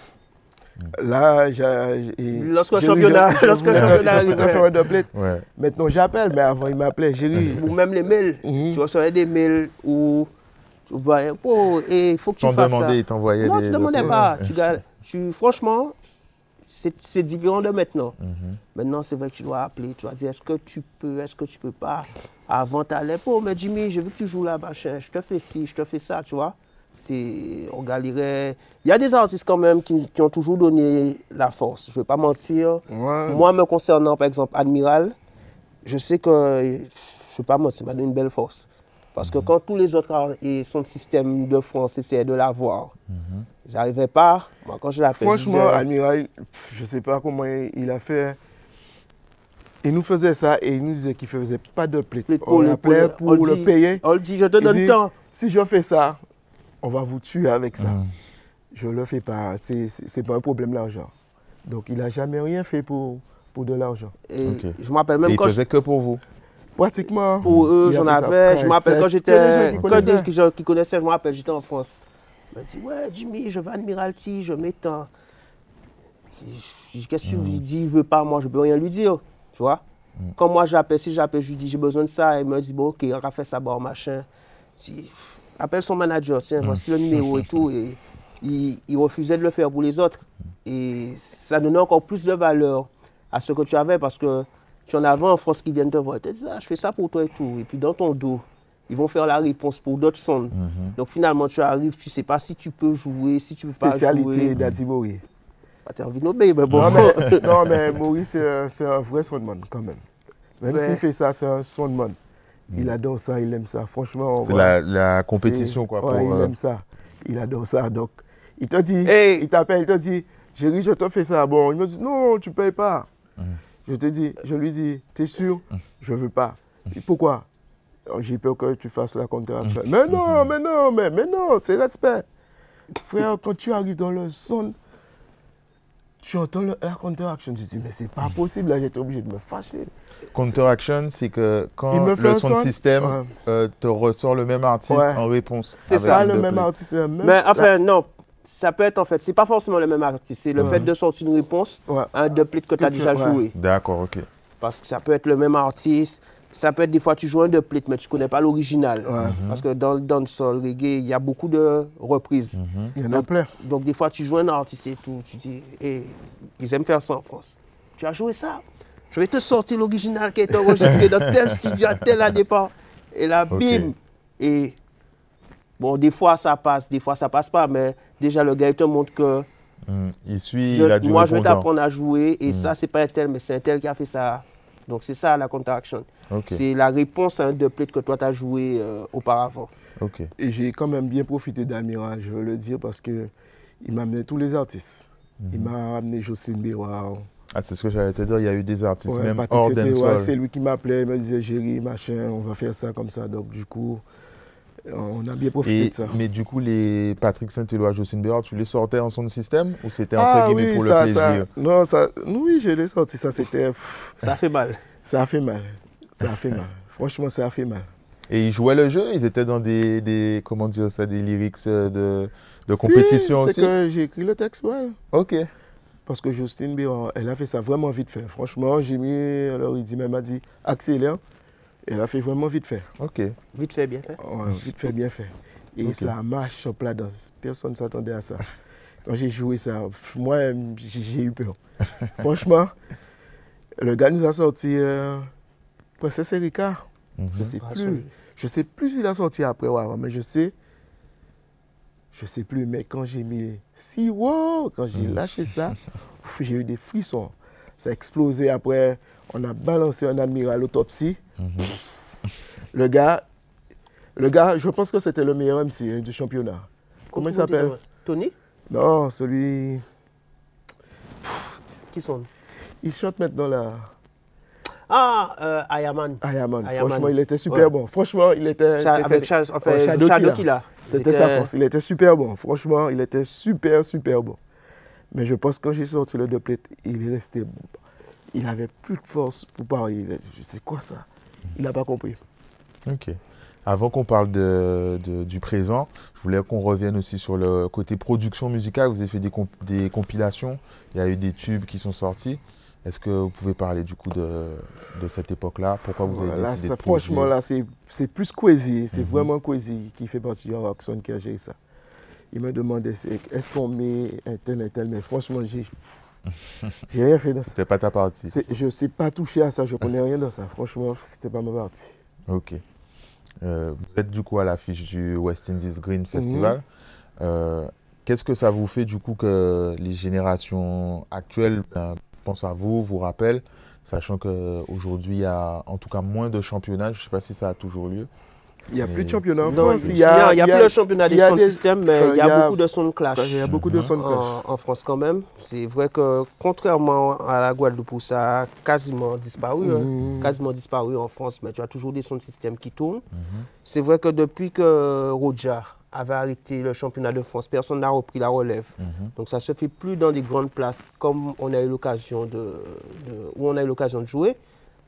Là, j'ai. j'ai- Lorsque le j'ai- championnat- je- je lorsque le championnat doublet. Ouais. Maintenant, j'appelle, mais avant, il m'appelait Géry. ou même les mails, Mhm. tu recevais des mails où tu voyais, oh, il faut que Sans tu fasses demander, ça. ils t'envoyaient Non, des. tu ne demandais pas. Tu, tu- franchement, c'est différent de maintenant. Mhm. Maintenant, c'est vrai que tu dois appeler, tu dois dire est-ce que tu peux, est-ce que tu peux pas? Avant, tu allais, oh, mais Jimmy, j'ai vu que tu joues là, machin, je te fais ci, je te fais ça, tu vois. C'est, on galérait. Il y a des artistes quand même qui, qui ont toujours donné la force, je ne vais pas mentir. Ouais. Moi, me concernant, par exemple, Admiral, je sais que, je ne vais pas mentir, ça m'a donné une belle force. Parce que quand tous les autres et son système de France essayaient de l'avoir, ils n'arrivaient pas. Moi, quand je l'appelle, je Franchement, disais, Admiral, je ne sais pas comment il il a fait. Il nous faisait ça et il nous disait qu'il ne faisait pas de pour On le- l'appelait pour le- pour on le dit- payer. on le dit, je te Il donne dit, temps. Si je fais ça, on va vous tuer avec ça. Mhm. Je ne le fais pas. Ce n'est pas un problème l'argent. Donc, il n'a jamais rien fait pour, pour de l'argent. Et Ok. Je me rappelle Et même quand je- faisaient que pour vous. Pratiquement. pour eux, j'en avais. Je me rappelle quand j'étais. Quand des gens qui connaissaient, je me rappelle, j'étais en France. Il m'a dit Ouais, Jimmy, je vais à Admiralty, je dis, Qu'est-ce que tu lui dis? Il veut pas, moi, je peux rien lui dire. Tu vois Quand moi j'appelle, si j'appelle, je lui dis J'ai besoin de ça. Il me dit Bon, ok, on va faire ça, bon, machin. Je dis, Appelle son manager, tiens, voici le numéro et tout. Et il, il refusait de le faire pour les autres. Et ça donnait encore plus de valeur à ce que tu avais parce que tu en avais en France qui viennent te voir. Ils te disent, ah, je fais ça pour toi et tout. Et puis dans ton dos, ils vont faire la réponse pour d'autres sons. Donc finalement, tu arrives, tu ne sais pas si tu peux jouer, si tu ne peux pas Spécialité jouer. d'Adi Mori. Bah, T'as envie de mais bon. Non, mais, non, mais Maurice, c'est un, c'est un vrai soundman quand même. Même Ouais. s'il fait ça, c'est un soundman. Il adore ça, il aime ça. Franchement, la, la compétition, quoi. ouais, pour, il euh, aime ça. Il adore ça. Donc, il te dit, Hey. il t'appelle, il te dit, Géry, je te fais ça. Bon, il me dit, non, tu payes pas. Mm. Je te dis, je lui dis, t'es sûr? Je veux pas. Et pourquoi? Oh, J'ai peur que tu fasses la contre-action. Mm. Mais non, mais non, mais, mais non, c'est respect. Frère, quand tu arrives dans le son, tu entends le- la contre-action. Tu te dis, mais c'est pas possible, là, j'étais obligé de me fâcher. Counter-action, c'est que quand le son son, système ouais. euh, te ressort le même artiste Ouais. en réponse. C'est Ça, le même artiste, c'est le même. Mais enfin, non. Ça peut être en fait, c'est pas forcément le même artiste. C'est le fait de sortir une réponse Ouais. à un duplet que tu as déjà ouais. joué. D'accord, ok. Parce que ça peut être le même artiste. Ça peut être des fois tu joues un duplet, mais tu connais pas l'original. Ouais. Parce que dans le dancehall reggae, il y a beaucoup de reprises. Il y en a plein. Donc des fois tu joues un artiste et tout, tu dis, et ils aiment faire ça en France. Tu as joué ça? Je vais te sortir l'original qui est enregistré dans tel studio à tel pas. Et là, bim Et bon, des fois ça passe, des fois ça passe pas, mais déjà le gars il te montre que Hmm. Il suit, je- il a du moi je vais t'apprendre à jouer et ça c'est pas un tel, mais c'est un tel qui a fait ça. Donc c'est ça la contact-action. Ok, C'est la réponse à un duplet que toi tu as joué euh, auparavant. ok. Et j'ai quand même bien profité d'Admiral, je veux le dire, parce que il m'a amené tous les artistes. Il Mhm. m'a amené Jocelyne Béroir. Ah, c'est ce que j'allais te dire, il y a eu des artistes, Ouais, même hors ouais, c'est lui qui m'appelait, il me disait Géry, machin, on va faire ça comme ça. Donc du coup, on a bien profité Et, de ça. mais du coup, les Patrick Saint-Éloi, Jocelyne Bérard, tu les sortais en son système ou c'était entre Ah guillemets oui, pour ça, le ça- plaisir? Non, ça, oui, je l'ai sorti. Ça, c'était, Ça fait mal. ça a fait mal. Ça a fait mal. Franchement, ça a fait mal. Et ils jouaient le jeu Ils étaient dans des, des comment dire ça, des lyrics euh, de, de compétition Si, aussi? C'est que j'ai écrit le texte, ouais. Ok. Parce que Justine elle a fait ça vraiment vite fait. Franchement, j'ai mis, alors il dit, même m'a dit, accélère. Elle a fait vraiment vite fait. Ok. Vite fait, bien fait. Ouais, vite fait, bien fait. Et ça marche sur la danse. Personne ne s'attendait à ça. Quand j'ai joué ça, moi, j'ai eu peur. Franchement, le gars nous a sorti euh, Princesse Erika. Je Mhm. sais Ah, plus. Je sais plus s'il a sorti après ou avant, mais je sais. Je sais plus, mais quand j'ai mis si wow, quand j'ai lâché ça, j'ai eu des frissons. Ça a explosé après. On a balancé un admiral autopsie. Le gars, le gars, je pense que c'était le meilleur MC hein, du championnat. Comment il s'appelle? Tony Non, celui. Qui sont Il chante maintenant là. Ah, euh, Ayaman. Ayaman. Ayaman. Franchement, il était super Ouais. bon. Franchement, il était. Cha- c'est- avec Charles, enfin. C'était sa force. Il était super bon. Franchement, il était super, super bon. Mais je pense que quand j'ai sorti le deux plates, il est resté. Il avait plus de force pour parler. C'est quoi ça? Il n'a pas compris. Ok. Avant qu'on parle de, de- du présent, je voulais qu'on revienne aussi sur le côté production musicale. Vous avez fait des, comp- des compilations, il y a eu des tubes qui sont sortis. Est-ce que vous pouvez parler du coup de, de cette époque-là? Pourquoi vous avez décidé ça, de franchement, là, c'est plus Kwesi. C'est Mhm. vraiment Kwesi qui fait partie de Roxon qui a géré ça. Il me demandait est-ce qu'on met un tel, un tel? Mais franchement, j'ai j'ai rien fait dans ça. C'était pas ta partie C'est- Je ne sais pas toucher à ça. Je connais rien dans ça. Franchement, c'était pas ma partie. Ok. Euh, vous êtes du coup à l'affiche du West Indies Green Festival. Mhm. Euh, Qu'est-ce que ça vous fait du coup que les générations actuelles ben, pensent à vous, vous rappellent, sachant qu'aujourd'hui il y a en tout cas moins de championnats, je ne sais pas si ça a toujours lieu. Il n'y a plus de championnat en Non, France. il y a, plus de championnat des sound system, mais il y a, il y a- beaucoup de sound clash. Il y a beaucoup de sound clash. en, en France quand même. C'est vrai que contrairement à la Guadeloupe où ça a quasiment disparu, hein, Mhm. quasiment disparu en France, mais tu as toujours des sound systèmes qui tournent. Mhm. C'est vrai que depuis que Roger avait arrêté le championnat de France, personne n'a repris la relève. Mhm. Donc ça se fait plus dans des grandes places comme on a eu l'occasion de, de- où on a eu l'occasion de jouer.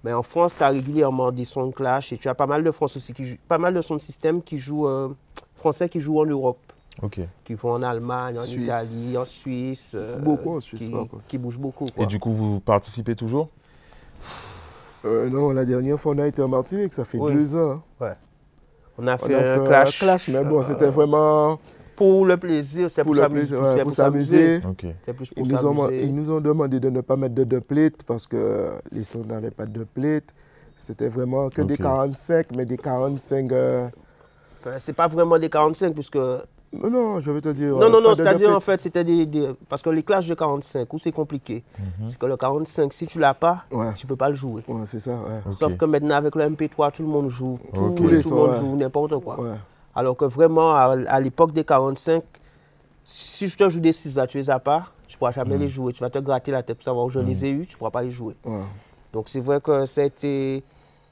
Mais en France, tu as régulièrement des sons de clash et tu as pas mal de France aussi qui jouent, pas mal de sons de système qui jouent euh, français qui jouent en Europe, Ok. qui vont en Allemagne, en Suisse. Italie, en Suisse. euh, Beaucoup en Suisse, qui, bougent beaucoup. quoi. Et du coup, vous participez toujours? Euh, non, la dernière fois, on a été en Martinique, ça fait Oui. deux ans. On a On fait a un fait clash, clash, mais bon, euh, c'était vraiment pour le plaisir, c'était pour s'amuser. ouais, pour Ils nous, ont, s'amuser. ils nous ont demandé de ne pas mettre de deux plates parce que les sons n'avaient pas de deux plates. C'était vraiment que des Ok. 45, mais des 45. euh, Enfin, c'est pas vraiment des 45 puisque Non, non, je veux te dire. Non, euh, non, non, deux c'est-à-dire en fait, c'était des, des- Parce que les clashes de 45, où c'est compliqué, Mhm. c'est que le 45, si tu l'as pas, Ouais. tu peux pas le jouer. Ouais, c'est ça, ouais. Sauf que maintenant, avec le MP3, tout le monde joue. Tout, tout Tous les le sons, monde ouais. joue n'importe quoi. Alors que vraiment, à, à l'époque des 45, si je te joue des 6 là, tu les as pas, tu pourras jamais les jouer. Tu vas te gratter la tête pour savoir où je les ai eus, tu pourras pas les jouer. ouais. Donc c'est vrai que ça a été.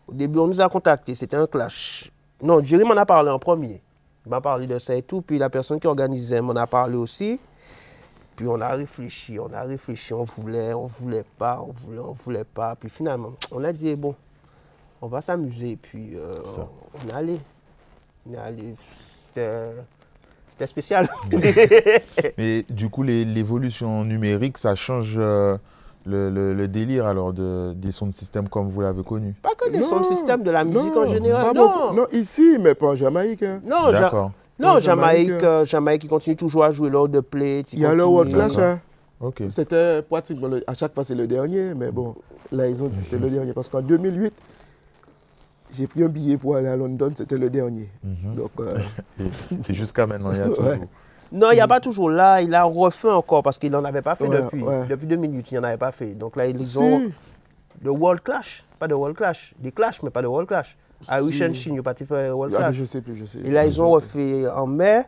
Au début, on nous a contactés, c'était un clash. Non, Jerry m'en a parlé en premier. Il m'a parlé de ça et tout. Puis la personne qui organisait m'en a parlé aussi. Puis on a réfléchi, on a réfléchi, on voulait, on voulait pas, on voulait, on voulait pas. Puis finalement, on a dit, bon, on va s'amuser. Puis euh. On est allé. C'était spécial. Mais du coup, l'évolution numérique, ça change euh, le, le- le délire alors de, des sons de système comme vous l'avez connu? pas que des Non, sons système, de la musique non, en général. Non, beaucoup. non, ici, mais pas en Jamaïque. hein. non, D'accord. Non, Non, Jamaïque, Jamaïque, euh, Jamaïque, ils continuent toujours à jouer lors de play. Il y a le World Clash. Hein. Ok. C'était pratiquement, le- à chaque fois c'est le dernier, mais bon, là ils ont dit que c'était le dernier. Parce qu'en 2008, j'ai pris un billet pour aller à London, c'était le dernier. Mhm. Donc, euh, jusqu'à maintenant, il y a Ouais. toujours. Non, il n'y a pas toujours là. Il a refait encore parce qu'il n'en avait pas fait Ouais, depuis. ouais. Depuis 2008, il n'en avait pas fait. Donc là, ils si, ont le World Clash. Pas de World Clash. Des Clash, mais pas de World Clash. Irish Si. and Chine, il a pas fait World Ah, mais Clash. je sais plus, je sais. Et là, ils ont refait en mai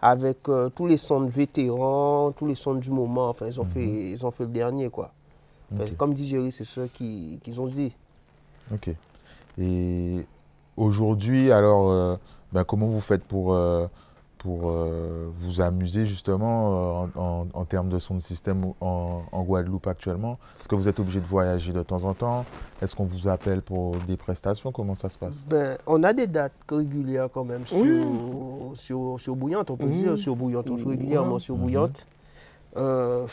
avec euh, tous les sons de vétérans, tous les sons du moment. Enfin, ils ont, fait, ils ont fait le dernier, quoi. Enfin. Comme dit Jerry, c'est ceux qui, qu'ils ont dit. Ok. Et aujourd'hui, alors, euh, ben, comment vous faites pour, euh, pour euh, vous amuser justement euh, en, en- en termes de son de système en, en Guadeloupe actuellement? Est-ce que vous êtes obligé de voyager de temps en temps? Est-ce qu'on vous appelle pour des prestations? Comment ça se passe? Ben, on a des dates régulières quand même sur, Oui. sur, sur Bouillante, on peut Mhm. dire sur Bouillante, on joue régulièrement sur Mhm. Bouillante. Euh,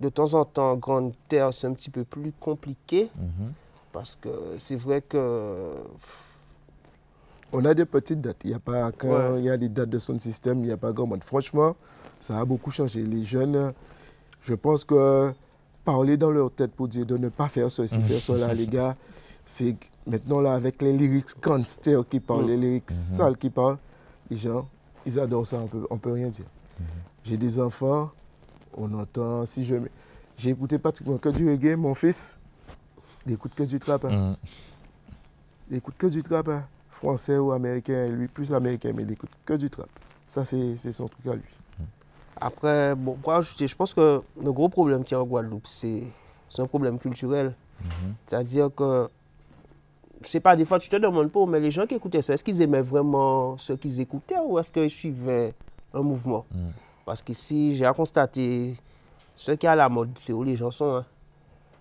de temps en temps, Grande Terre, c'est un petit peu plus compliqué Mhm. Parce que c'est vrai que On a des petites dates. Il y a pas, quand Ouais. il y a des dates de son système, il n'y a pas grand monde. Franchement, ça a beaucoup changé. Les jeunes, je pense que parler dans leur tête pour dire de ne pas faire ceci, faire cela, les gars, c'est maintenant là, avec les lyrics gangsters qui parlent, Mm. les lyrics sales qui parlent, les gens, ils adorent ça, on peut, on peut rien dire. J'ai des enfants, on entend, si je... J'ai écouté pratiquement que du reggae, mon fils, il écoute que du trap. hein. Il écoute que du trap, hein. français ou américain, lui plus américain, mais il écoute que du trap. Ça, c'est c'est son truc à lui. après, bon, pour ajouter, je pense que le gros problème qu'il y a en Guadeloupe, c'est c'est un problème culturel. Mhm. C'est-à-dire que je sais pas, des fois tu te demandes pas, mais les gens qui écoutaient ça, est-ce qu'ils aimaient vraiment ce qu'ils écoutaient ou est-ce qu'ils suivaient un mouvement? Parce qu'ici, j'ai à constater, ce qui est à la mode, c'est où les gens sont. Hein.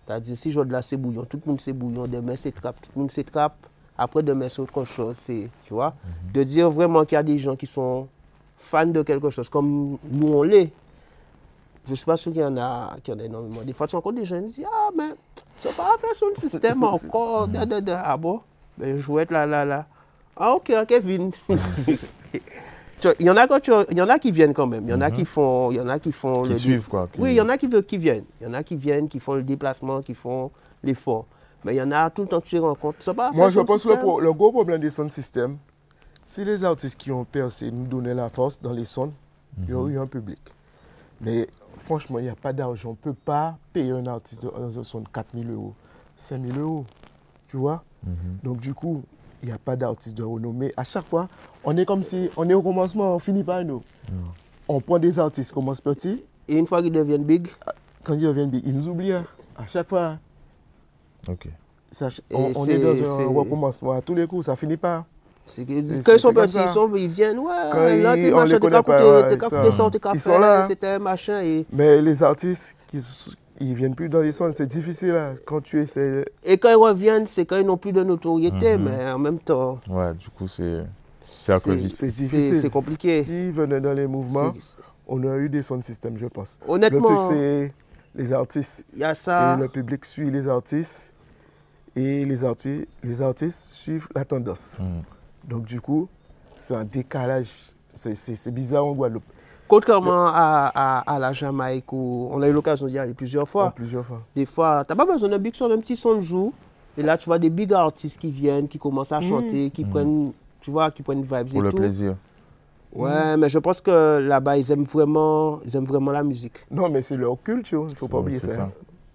C'est-à-dire, si je de là, c'est bouillon, tout le monde c'est bouillon, demain c'est trappe, tout le monde c'est trappe, après demain c'est autre chose, c'est, tu vois. De dire vraiment qu'il y a des gens qui sont fans de quelque chose, comme nous on l'est. Je ne suis pas sûr qu'il y en a, qu'il y en a énormément. Des fois, tu rencontres des gens qui disent Ah, mais c'est pas faire son système encore. Da, da, da. Ah bon? Ben, Je vais être là, là, là. Ah, ok, Kevin. Il y, en a quand tu, il y en a qui viennent quand même. Il y en a qui font, il y en a qui font Qui suivent, quoi. qui- Oui, il y en a qui, qui viennent. Il y en a qui viennent, qui font le déplacement, qui font l'effort. Mais il y en a tout le temps que tu les rencontres. C'est pas Moi, je pense que le, système. gros problème des sound systems, si les artistes qui ont percé nous donnaient la force dans les sons, il y aurait eu un public. Mais franchement, il n'y a pas d'argent. On ne peut pas payer un artiste de- dans un son de 4 000 euros, 5 000 euros. Tu vois? Donc, du coup, il n'y a pas d'artiste de renommée. À chaque fois, on est comme si on est au commencement, on finit par nous. On prend des artistes, commence petit. Et une fois qu'ils deviennent big, Quand ils reviennent big, ils nous oublient. hein. À chaque fois, Ok. ça- on, est dans un recommencement. À tous les coups, ça finit pas. quand ils sont petits, ils, sont, ils viennent, ouais, Quand là, ils- t'es machin, t'es qu'à coûter, ouais, t'es qu'à ça. coûter ça, t'es qu'à faire, hein. c'était un machin. Et, Mais les artistes qui ils viennent plus dans les sons, c'est difficile hein, quand tu essaies. et quand ils reviennent, c'est quand ils n'ont plus de notoriété, Mhm. mais en même temps, Ouais, du coup, c'est. C'est difficile. c'est compliqué. S'ils venaient dans les mouvements, on aurait eu des sound systems, je pense. Le truc, Honnêtement, c'est les artistes. il y a ça. Et le public suit les artistes. Et les, arti- les artistes suivent la tendance. Mm. Donc, du coup, c'est un décalage. C'est bizarre en Guadeloupe. Contrairement à, à, à la Jamaïque, où on a eu l'occasion d'y aller plusieurs fois, En plusieurs fois. des fois, tu n'as pas besoin d'un big son, d'un petit son de joue. Et là, tu vois des big artistes qui viennent, qui commencent à chanter, qui prennent, tu vois, qui prennent vibes Pour et le tout. plaisir. Ouais, mais je pense que là-bas, ils aiment vraiment, ils aiment vraiment la musique. Non, mais c'est leur culture, il ne faut pas oublier ça. ça. hein.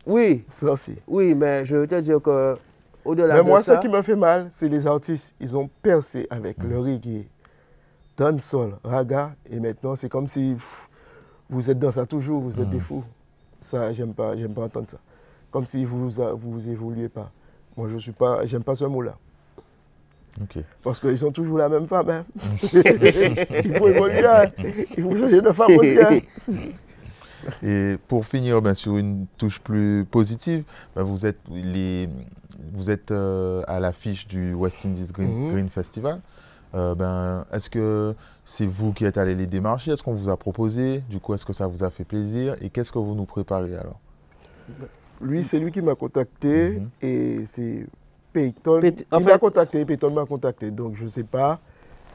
Oui, Ça aussi. oui, mais je veux te dire que au-delà Mais de moi, ça, ce qui me fait mal, c'est les artistes. Ils ont percé avec le reggae, dancehall, raga, et maintenant, c'est comme si pff, vous êtes dans ça toujours, vous êtes des fous. Ça, j'aime pas, j'aime pas entendre ça. Comme si vous vous évoluez pas. Moi, je suis pas, j'aime pas ce mot-là. Ok. Parce qu'ils sont toujours la même femme. hein. il faut évoluer. hein. Il faut changer de femme aussi. hein. Et pour finir ben, sur une touche plus positive, ben, vous êtes, les, vous êtes euh, à l'affiche du West Indies Green, Mhm. Green Festival. Euh, ben, est-ce que c'est vous qui êtes allé les démarcher? Est-ce qu'on vous a proposé? Du coup, est-ce que ça vous a fait plaisir? Et qu'est-ce que vous nous préparez alors? Lui, c'est lui qui m'a contacté Mhm. et c'est Peyton. Peyton- en il m'a fait- contacté, Peyton m'a contacté. Donc je ne sais pas.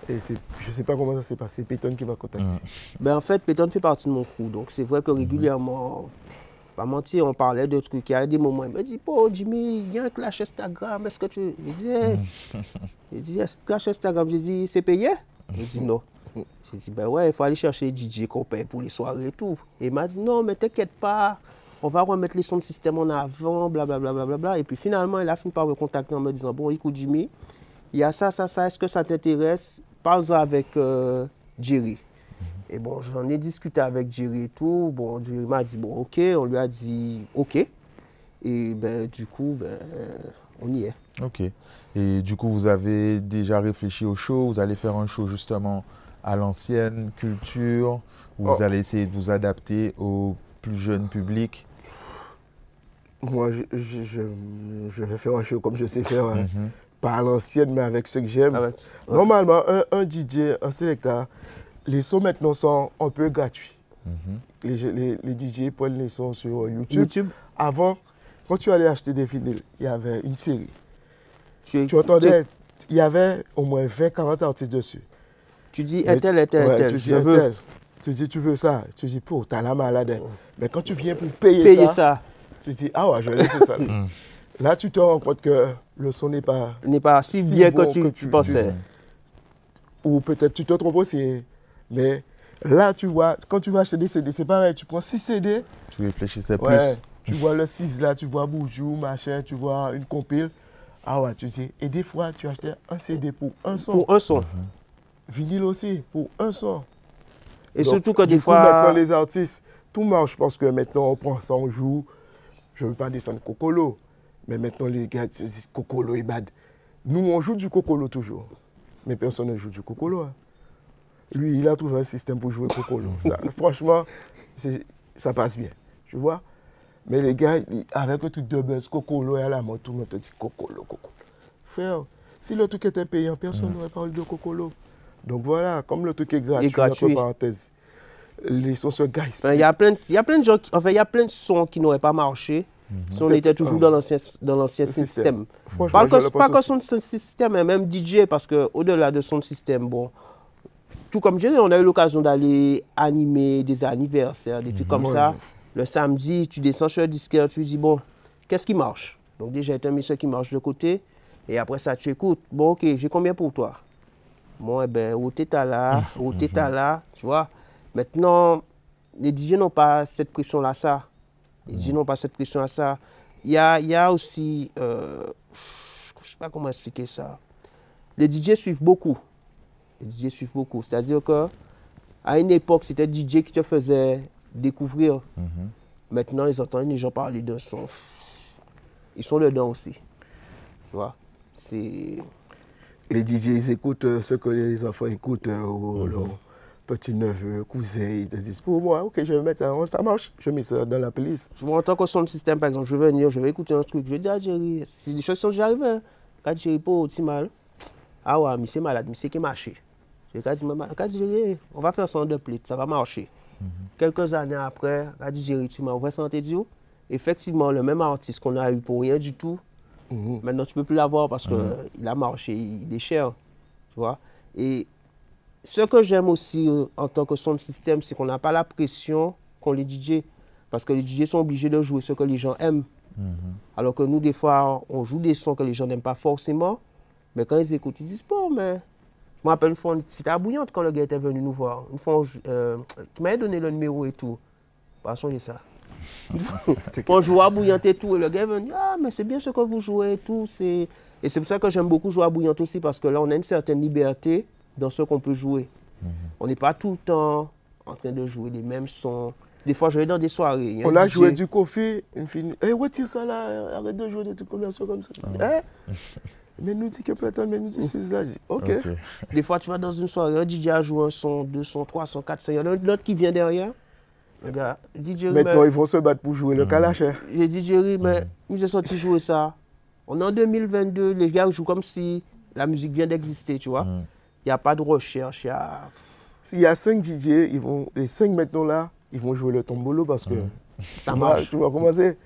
Et je ne sais pas comment ça s'est passé. C'est Peyton qui m'a contacté. Mhm. Ben, en fait, Péton fait partie de mon crew. Donc, c'est vrai que régulièrement, pas mentir, on parlait de trucs. Il y a des moments, il me dit, oh, Jimmy, il y a un clash Instagram, est-ce que tu. Il dit, Hey. il dit, Est-ce que clash Instagram, j'ai dit, c'est payé? Il dit, non. J'ai dit, ben ouais, il faut aller chercher DJ qu'on paye pour les soirées et tout. Et il m'a dit, non, mais t'inquiète pas, on va remettre les sons de système en avant, blablabla. Bla, bla, bla. Et puis finalement, il a fini par me contacter en me disant, bon, écoute, Jimmy, il y a ça, ça, ça, est-ce que ça t'intéresse? Parle-en avec euh, Jerry. Et bon, j'en ai discuté avec Jerry et tout. Bon, Jerry m'a dit, bon, ok, on lui a dit, ok. Et ben, du coup, ben, on y est. Ok. Et du coup, vous avez déjà réfléchi au show? Vous allez faire un show justement à l'ancienne culture? Vous Oh. allez essayer de vous adapter au plus jeune public? Moi, je, je, je- je vais faire un show comme je sais faire. hein. Mhm. Pas à l'ancienne, mais avec ce que j'aime. Normalement, un, un DJ, un sélecteur, les sons maintenant sont un peu gratuits. Mhm. Les, les, les DJ prennent les sons sur YouTube. YouTube, Avant, quand tu allais acheter des vinyles, il y avait une série. tu, Tu entendais, il y avait au moins 20-40 artistes dessus. tu dis un tel, un tel, Ouais, un tel. Tu dis un veux tel. Tu dis, tu veux ça. Tu dis, pour, t'as la malade. Mais quand tu viens pour payer, payer ça, ça. tu dis, ah ouais, je vais laisser ça. Là, tu te rends compte que le son n'est pas. N'est pas si, Si bien bon que tu, que tu tu- pensais. Ou peut-être tu te trompes aussi. Mais là, tu vois, quand tu vas acheter des CD, c'est pareil. Tu prends 6 CD. Tu réfléchissais Ouais, plus tu vois le 6 là, tu vois Boujou, machin, tu vois une compile. Ah ouais, tu sais. Et des fois, tu achetais un CD pour un son. Pour un son. Vinyle aussi, pour un son. Et Donc, surtout que des coup, maintenant, fois. les artistes, tout marche parce que maintenant, on prend ça, on joue. Je ne veux pas descendre Cocolo. Mais maintenant, les gars ils disent Cocolo est bad. Nous, on joue du cocolo toujours. Mais personne ne joue du cocolo. hein. Lui, il a trouvé un système pour jouer cocolo. Ça, franchement, ça passe bien. Tu vois Mais les gars, avec le truc de buzz, cocolo et à la mode, tout le monde te dit cocolo, cocolo. Frère, si le truc était payant, personne n'aurait parlé de cocolo. Donc voilà, comme le truc est gratuit, gratuit. entre parenthèses, les sons se guys. Ben, Il y a plein, de- il y a plein de gens, qui, enfin, il y a plein de sons qui n'auraient pas marché si on était toujours dans l'ancien, dans l'ancien Le système. système. Franchement, Pas que, pas que son système, mais même DJ, parce qu'au-delà de son système, bon, tout comme je disais, on a eu l'occasion d'aller animer des anniversaires, des trucs comme Ouais, ça. Le samedi, tu descends sur le disquaire, tu dis, bon, qu'est-ce qui marche? Donc déjà, tu as mis ce qui marche de côté, et après ça, tu écoutes, bon, ok, j'ai combien pour toi? Bon, eh ben, au t'as là, au t'as là, tu vois. Maintenant, les DJ n'ont pas cette pression-là, ça. Les DJ n'ont pas cette pression à ça. Il y a, il y a aussi, euh, je ne sais pas comment expliquer ça. Les DJ suivent beaucoup. Les DJ suivent beaucoup. C'est-à-dire que à une époque, c'était DJ qui te faisait découvrir. Maintenant, ils entendent les gens parler d'un son. Ils sont dedans aussi. Tu vois? C'est. Les DJ, ils écoutent euh, ce que les enfants écoutent, euh, ou Mhm. leurs petits-neveux, cousins, ils te disent, pour moi, ok, je vais mettre ça, ça marche, je mets ça dans la playlist. Moi, en tant que son de système, par exemple, je vais venir, je vais écouter un truc, je vais dire à Jerry, c'est des choses qui sont déjà arrivées. Hein. Quand Jerry pas aussi mal, ah ouais, mais c'est malade, mais c'est qui marché. Je quand Jerry, on va faire ça en deux plates, ça va marcher. Quelques années après, quand Jerry, tu m'as ouvert santé Dieu, effectivement, le même artiste qu'on a eu pour rien du tout, Mhm. Maintenant, tu ne peux plus l'avoir parce qu'il a marché, il est cher. Tu vois Et ce que j'aime aussi euh, en tant que son système, c'est qu'on n'a pas la pression qu'ont les DJ. Parce que les DJ sont obligés de jouer ce que les gens aiment. Alors que nous, des fois, on joue des sons que les gens n'aiment pas forcément. Mais quand ils écoutent, ils disent Bon, mais. Je me rappelle une fois, c'était à Bouillante quand le gars était venu nous voir. Une fois, euh, qui m'avait donné le numéro et tout. Passons de ça. on joue à Bouillante et tout. Et le gars est venu, ah, mais c'est bien ce que vous jouez et tout. c'est- Et c'est pour ça que j'aime beaucoup jouer à Bouillante aussi, parce que là, on a une certaine liberté dans ce qu'on peut jouer. On n'est pas tout le temps en train de jouer les mêmes sons. Des fois, je vais dans des soirées. il On a joué du coffee, une fille, hé, retire ça là, arrête de jouer des trucs comme ça, comme ça. Hein? Mais nous dit que peut-être, mais nous dit c'est ça. Ok. Des fois, tu vas dans une soirée, un DJ a joué un son, deux sons, trois sons, quatre sons. Il y en a l'autre qui vient derrière. Le gars, DJ, Maintenant, ils vont se battre pour jouer le calachère. J'ai dit, Jerry, mais ils ont sorti jouer ça. On est en 2022, les gars jouent comme si la musique vient d'exister, tu vois. Il n'y a pas de recherche, il y a... S'il y a 5 DJ, ils vont, les 5 maintenant là, ils vont jouer le tombolo parce que ça marche. Tu vas commencer.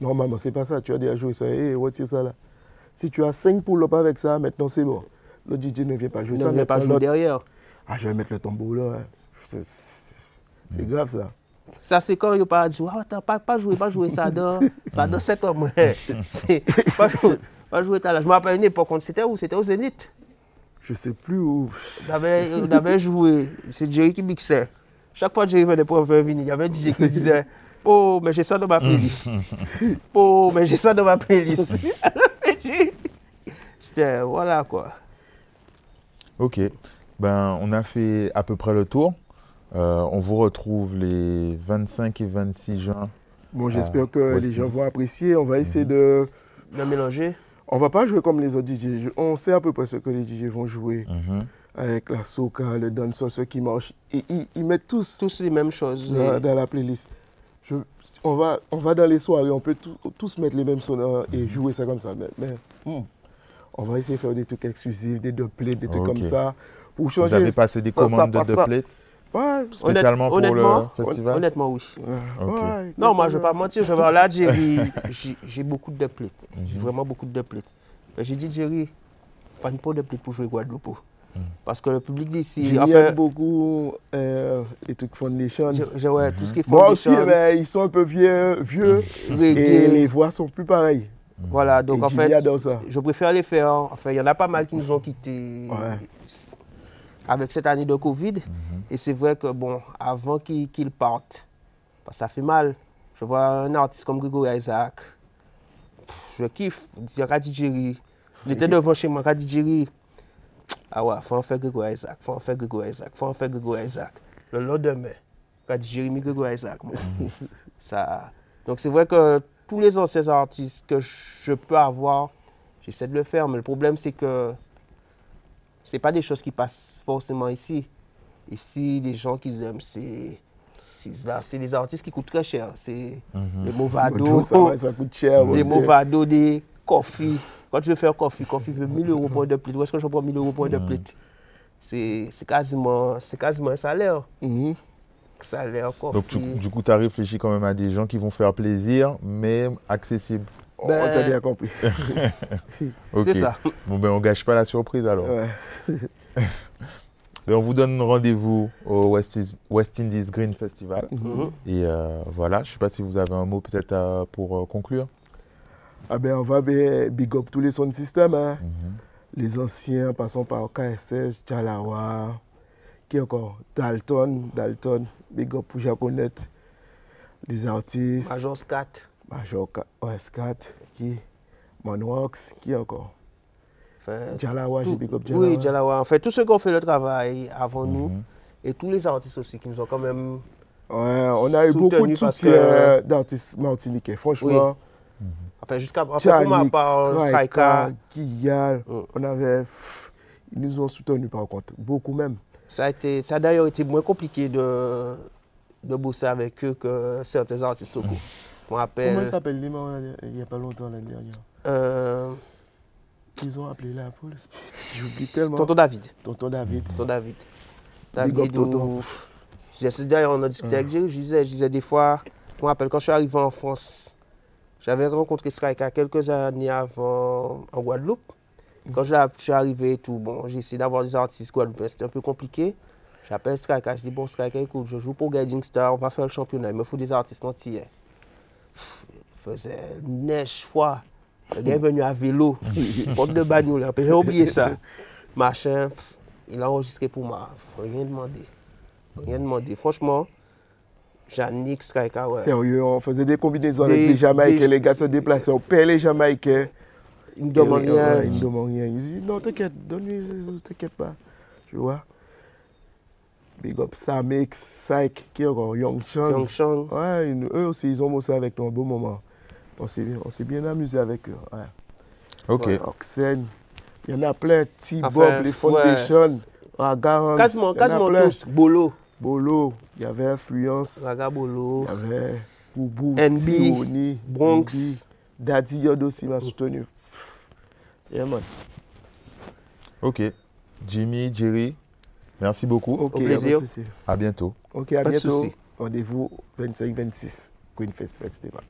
Normalement, c'est pas ça. Tu as déjà joué ça. Hé, retire ça là. Si tu as 5 pull-up avec ça, maintenant c'est bon. Le DJ ne vient pas jouer Il ça. ne vient pas jouer derrière. Ah, je vais mettre le tombolo. hein. C'est- c'est grave ça. Ça, c'est quand il n'y pas dit, ah, attends, pas, pas jouer, pas jouer ça dans, ça dans 7 hommes. pas jouer, pas jouer ça là. Je me rappelle une époque, on- c'était où? C'était au Zénith. Je sais plus où. On avait, on avait joué, c'est Jerry qui mixait. Chaque fois que Jerry venait pour faire venir, il y avait un DJ qui disait Oh, mais j'ai ça dans ma playlist. oh, mais j'ai ça dans ma playlist. C'était, voilà quoi. Ok. Ben, on a fait à peu près le tour. Euh, on vous retrouve les 25 et 26 juin. Bon, j'espère que les gens vont apprécier. On va essayer de. Le mélanger. On va pas jouer comme les autres DJ. On sait à peu près ce que les DJ vont jouer. Mhm. Avec la soca, le dancehall, ce qui marche. Et ils, ils mettent tous Tous les mêmes choses. dans, les- dans la playlist. Je- on, va, on va dans les soirées, on peut tous- tous mettre les mêmes sonores et jouer ça comme ça. Mais, mais, hmm, on va essayer de faire des trucs exclusifs, des doublets, des trucs comme ça. Pour Vous avez passé des ça- ça commandes de doublets Ouais, spécialement pour le honnêtement, festival? Honnêtement, oui. ouais, Non, moi, je ne vais pas mentir. Je vais là, Jerry, j'ai beaucoup de plates. J'ai vraiment beaucoup de plates. Mais j'ai dit, Jerry, pas une de plates pour jouer Guadeloupe. Parce que le public d'ici, J'ai enfin, beaucoup euh, les trucs Foundation. j'ai- j'ai- ouais, tout ce qui est Moi aussi, mais ils sont un peu vieux, vieux et les voix sont plus pareilles. Voilà, donc et en fait, adore ça. je préfère les faire. Enfin, il y en a pas mal qui nous ont quittés Ouais. avec cette année de Covid. Et c'est vrai que, bon, avant qu'ils partent, bah, ça fait mal. Je vois un artiste comme Grégory Isaac. Pff, Je kiffe. Il dit Kadi Jerry. Il était devant chez moi, Kadi Jerry. Ah ouais, faut en faire Grégory Isaac, faut en faire Grégory Isaac, faut en faire Grégory Isaac. Le lendemain, Kadi Jerry, Grégory Isaac. moi. Ça... Donc c'est vrai que tous les anciens artistes que je peux avoir, J'essaie de le faire, mais le problème, c'est que c'est pas des choses qui passent forcément ici. Ici, les gens qui aiment, c'est c'est là, c'est des artistes qui coûtent très cher. C'est des Movado, Ça, va, ça coûte cher. mon des. Movado, des Coffee. Quand tu veux faire Coffee, Coffee veut 1000 euros pour un de plate. Où est-ce que je prends 1000 euros pour un de plate C'est c'est quasiment, c'est quasiment un salaire. Mhm. Salaire, Coffee. Donc, tu- du coup, tu as réfléchi quand même à des gens qui vont faire plaisir, mais accessible. On Ben- t'a bien compris. C'est ça. Bon, ben, on gâche pas la surprise alors. Ouais. Ben, on vous donne rendez-vous au West, Is- West Indies Green Festival. Mhm. Et euh, voilà, je ne sais pas si vous avez un mot peut-être pour euh, conclure. Ah ben, on va bien big up tous les sound systems. hein. Mhm. Les anciens, passant par KSS, Jalawa, qui encore? Dalton, Dalton, big up pour Japonais. Les artistes, Major Scat. Major Ka- OS4, qui? Manwax, qui encore? Enfin, Jalawa, j'ai big up Jalawa. oui, Jalawa. En fait, tous ceux qui ont fait le travail avant nous, Mhm. et tous les artistes aussi qui nous ont quand même. Ouais, on a eu beaucoup de Soutenu parce soutien que- d'artistes martiniquais. Franchement, Enfin, jusqu'à. Ma part, Striker, Straika, Guillal, Mm. on avait... Ils nous ont soutenus par contre, beaucoup même. ça a, été, ça a d'ailleurs été moins compliqué de, de bosser avec eux que certains artistes locaux. Je me Comment rappelle. s'appelle morts, il n'y a pas longtemps l'année dernière euh, Ils ont appelé la police. J'oublie tellement. Tonton David. Tonton David. Tonton David. David, tonton. D'ailleurs, on a discuté avec Jerry. Je disais, je disais des fois, je me rappelle quand je suis arrivé en France, j'avais rencontré Strika quelques années avant en Guadeloupe. Quand je suis arrivé tout, bon, j'ai essayé d'avoir des artistes guadeloupéens, c'était un peu compliqué. J'appelle Strika, je dis, bon, Strika, écoute, je joue pour Guiding Star, on va faire le championnat, il me faut des artistes entiers. Il faisait neige, froid. Le gars est venu à vélo, porte de bagnole, après, j'ai oublié ça. Machin, il a enregistré pour moi, rien demandé. Rien demandé. Franchement, Strika, ouais. Sérieux, on faisait des combinaisons Des- avec les Jamaïcains. des- Les gars se déplaçaient, on payait les Jamaïcains. Il me demande Et, rien. ouais, Ils me demandent rien. Ils disent non, t'inquiète, donne-lui, t'inquiète pas. Tu vois? Big up Samix, Syke, qui est encore Young Chang. Young Chang. Ouais, ils- eux aussi, ils ont bossé avec nous un beau moment. On s'est bien amusé avec eux. Ouais. Ok. Ouais, Oxen, il y en a plein. T-Bob, Enfin, les ouais. Foundations, Raga, Quasiment, il y en a quasiment plein. tous. Bolo. Bolo, il y avait Influence, Raga Bolo. il y avait Boubou, NB, Bronx. NB, Daddy Yod aussi m'a soutenu. Yeah, man. Ok. Jimmy, Jerry, merci beaucoup. Ok, Au plaisir. À bientôt. Ok, à Pas bientôt. Rendez-vous 25-26, Queen Fest Festival.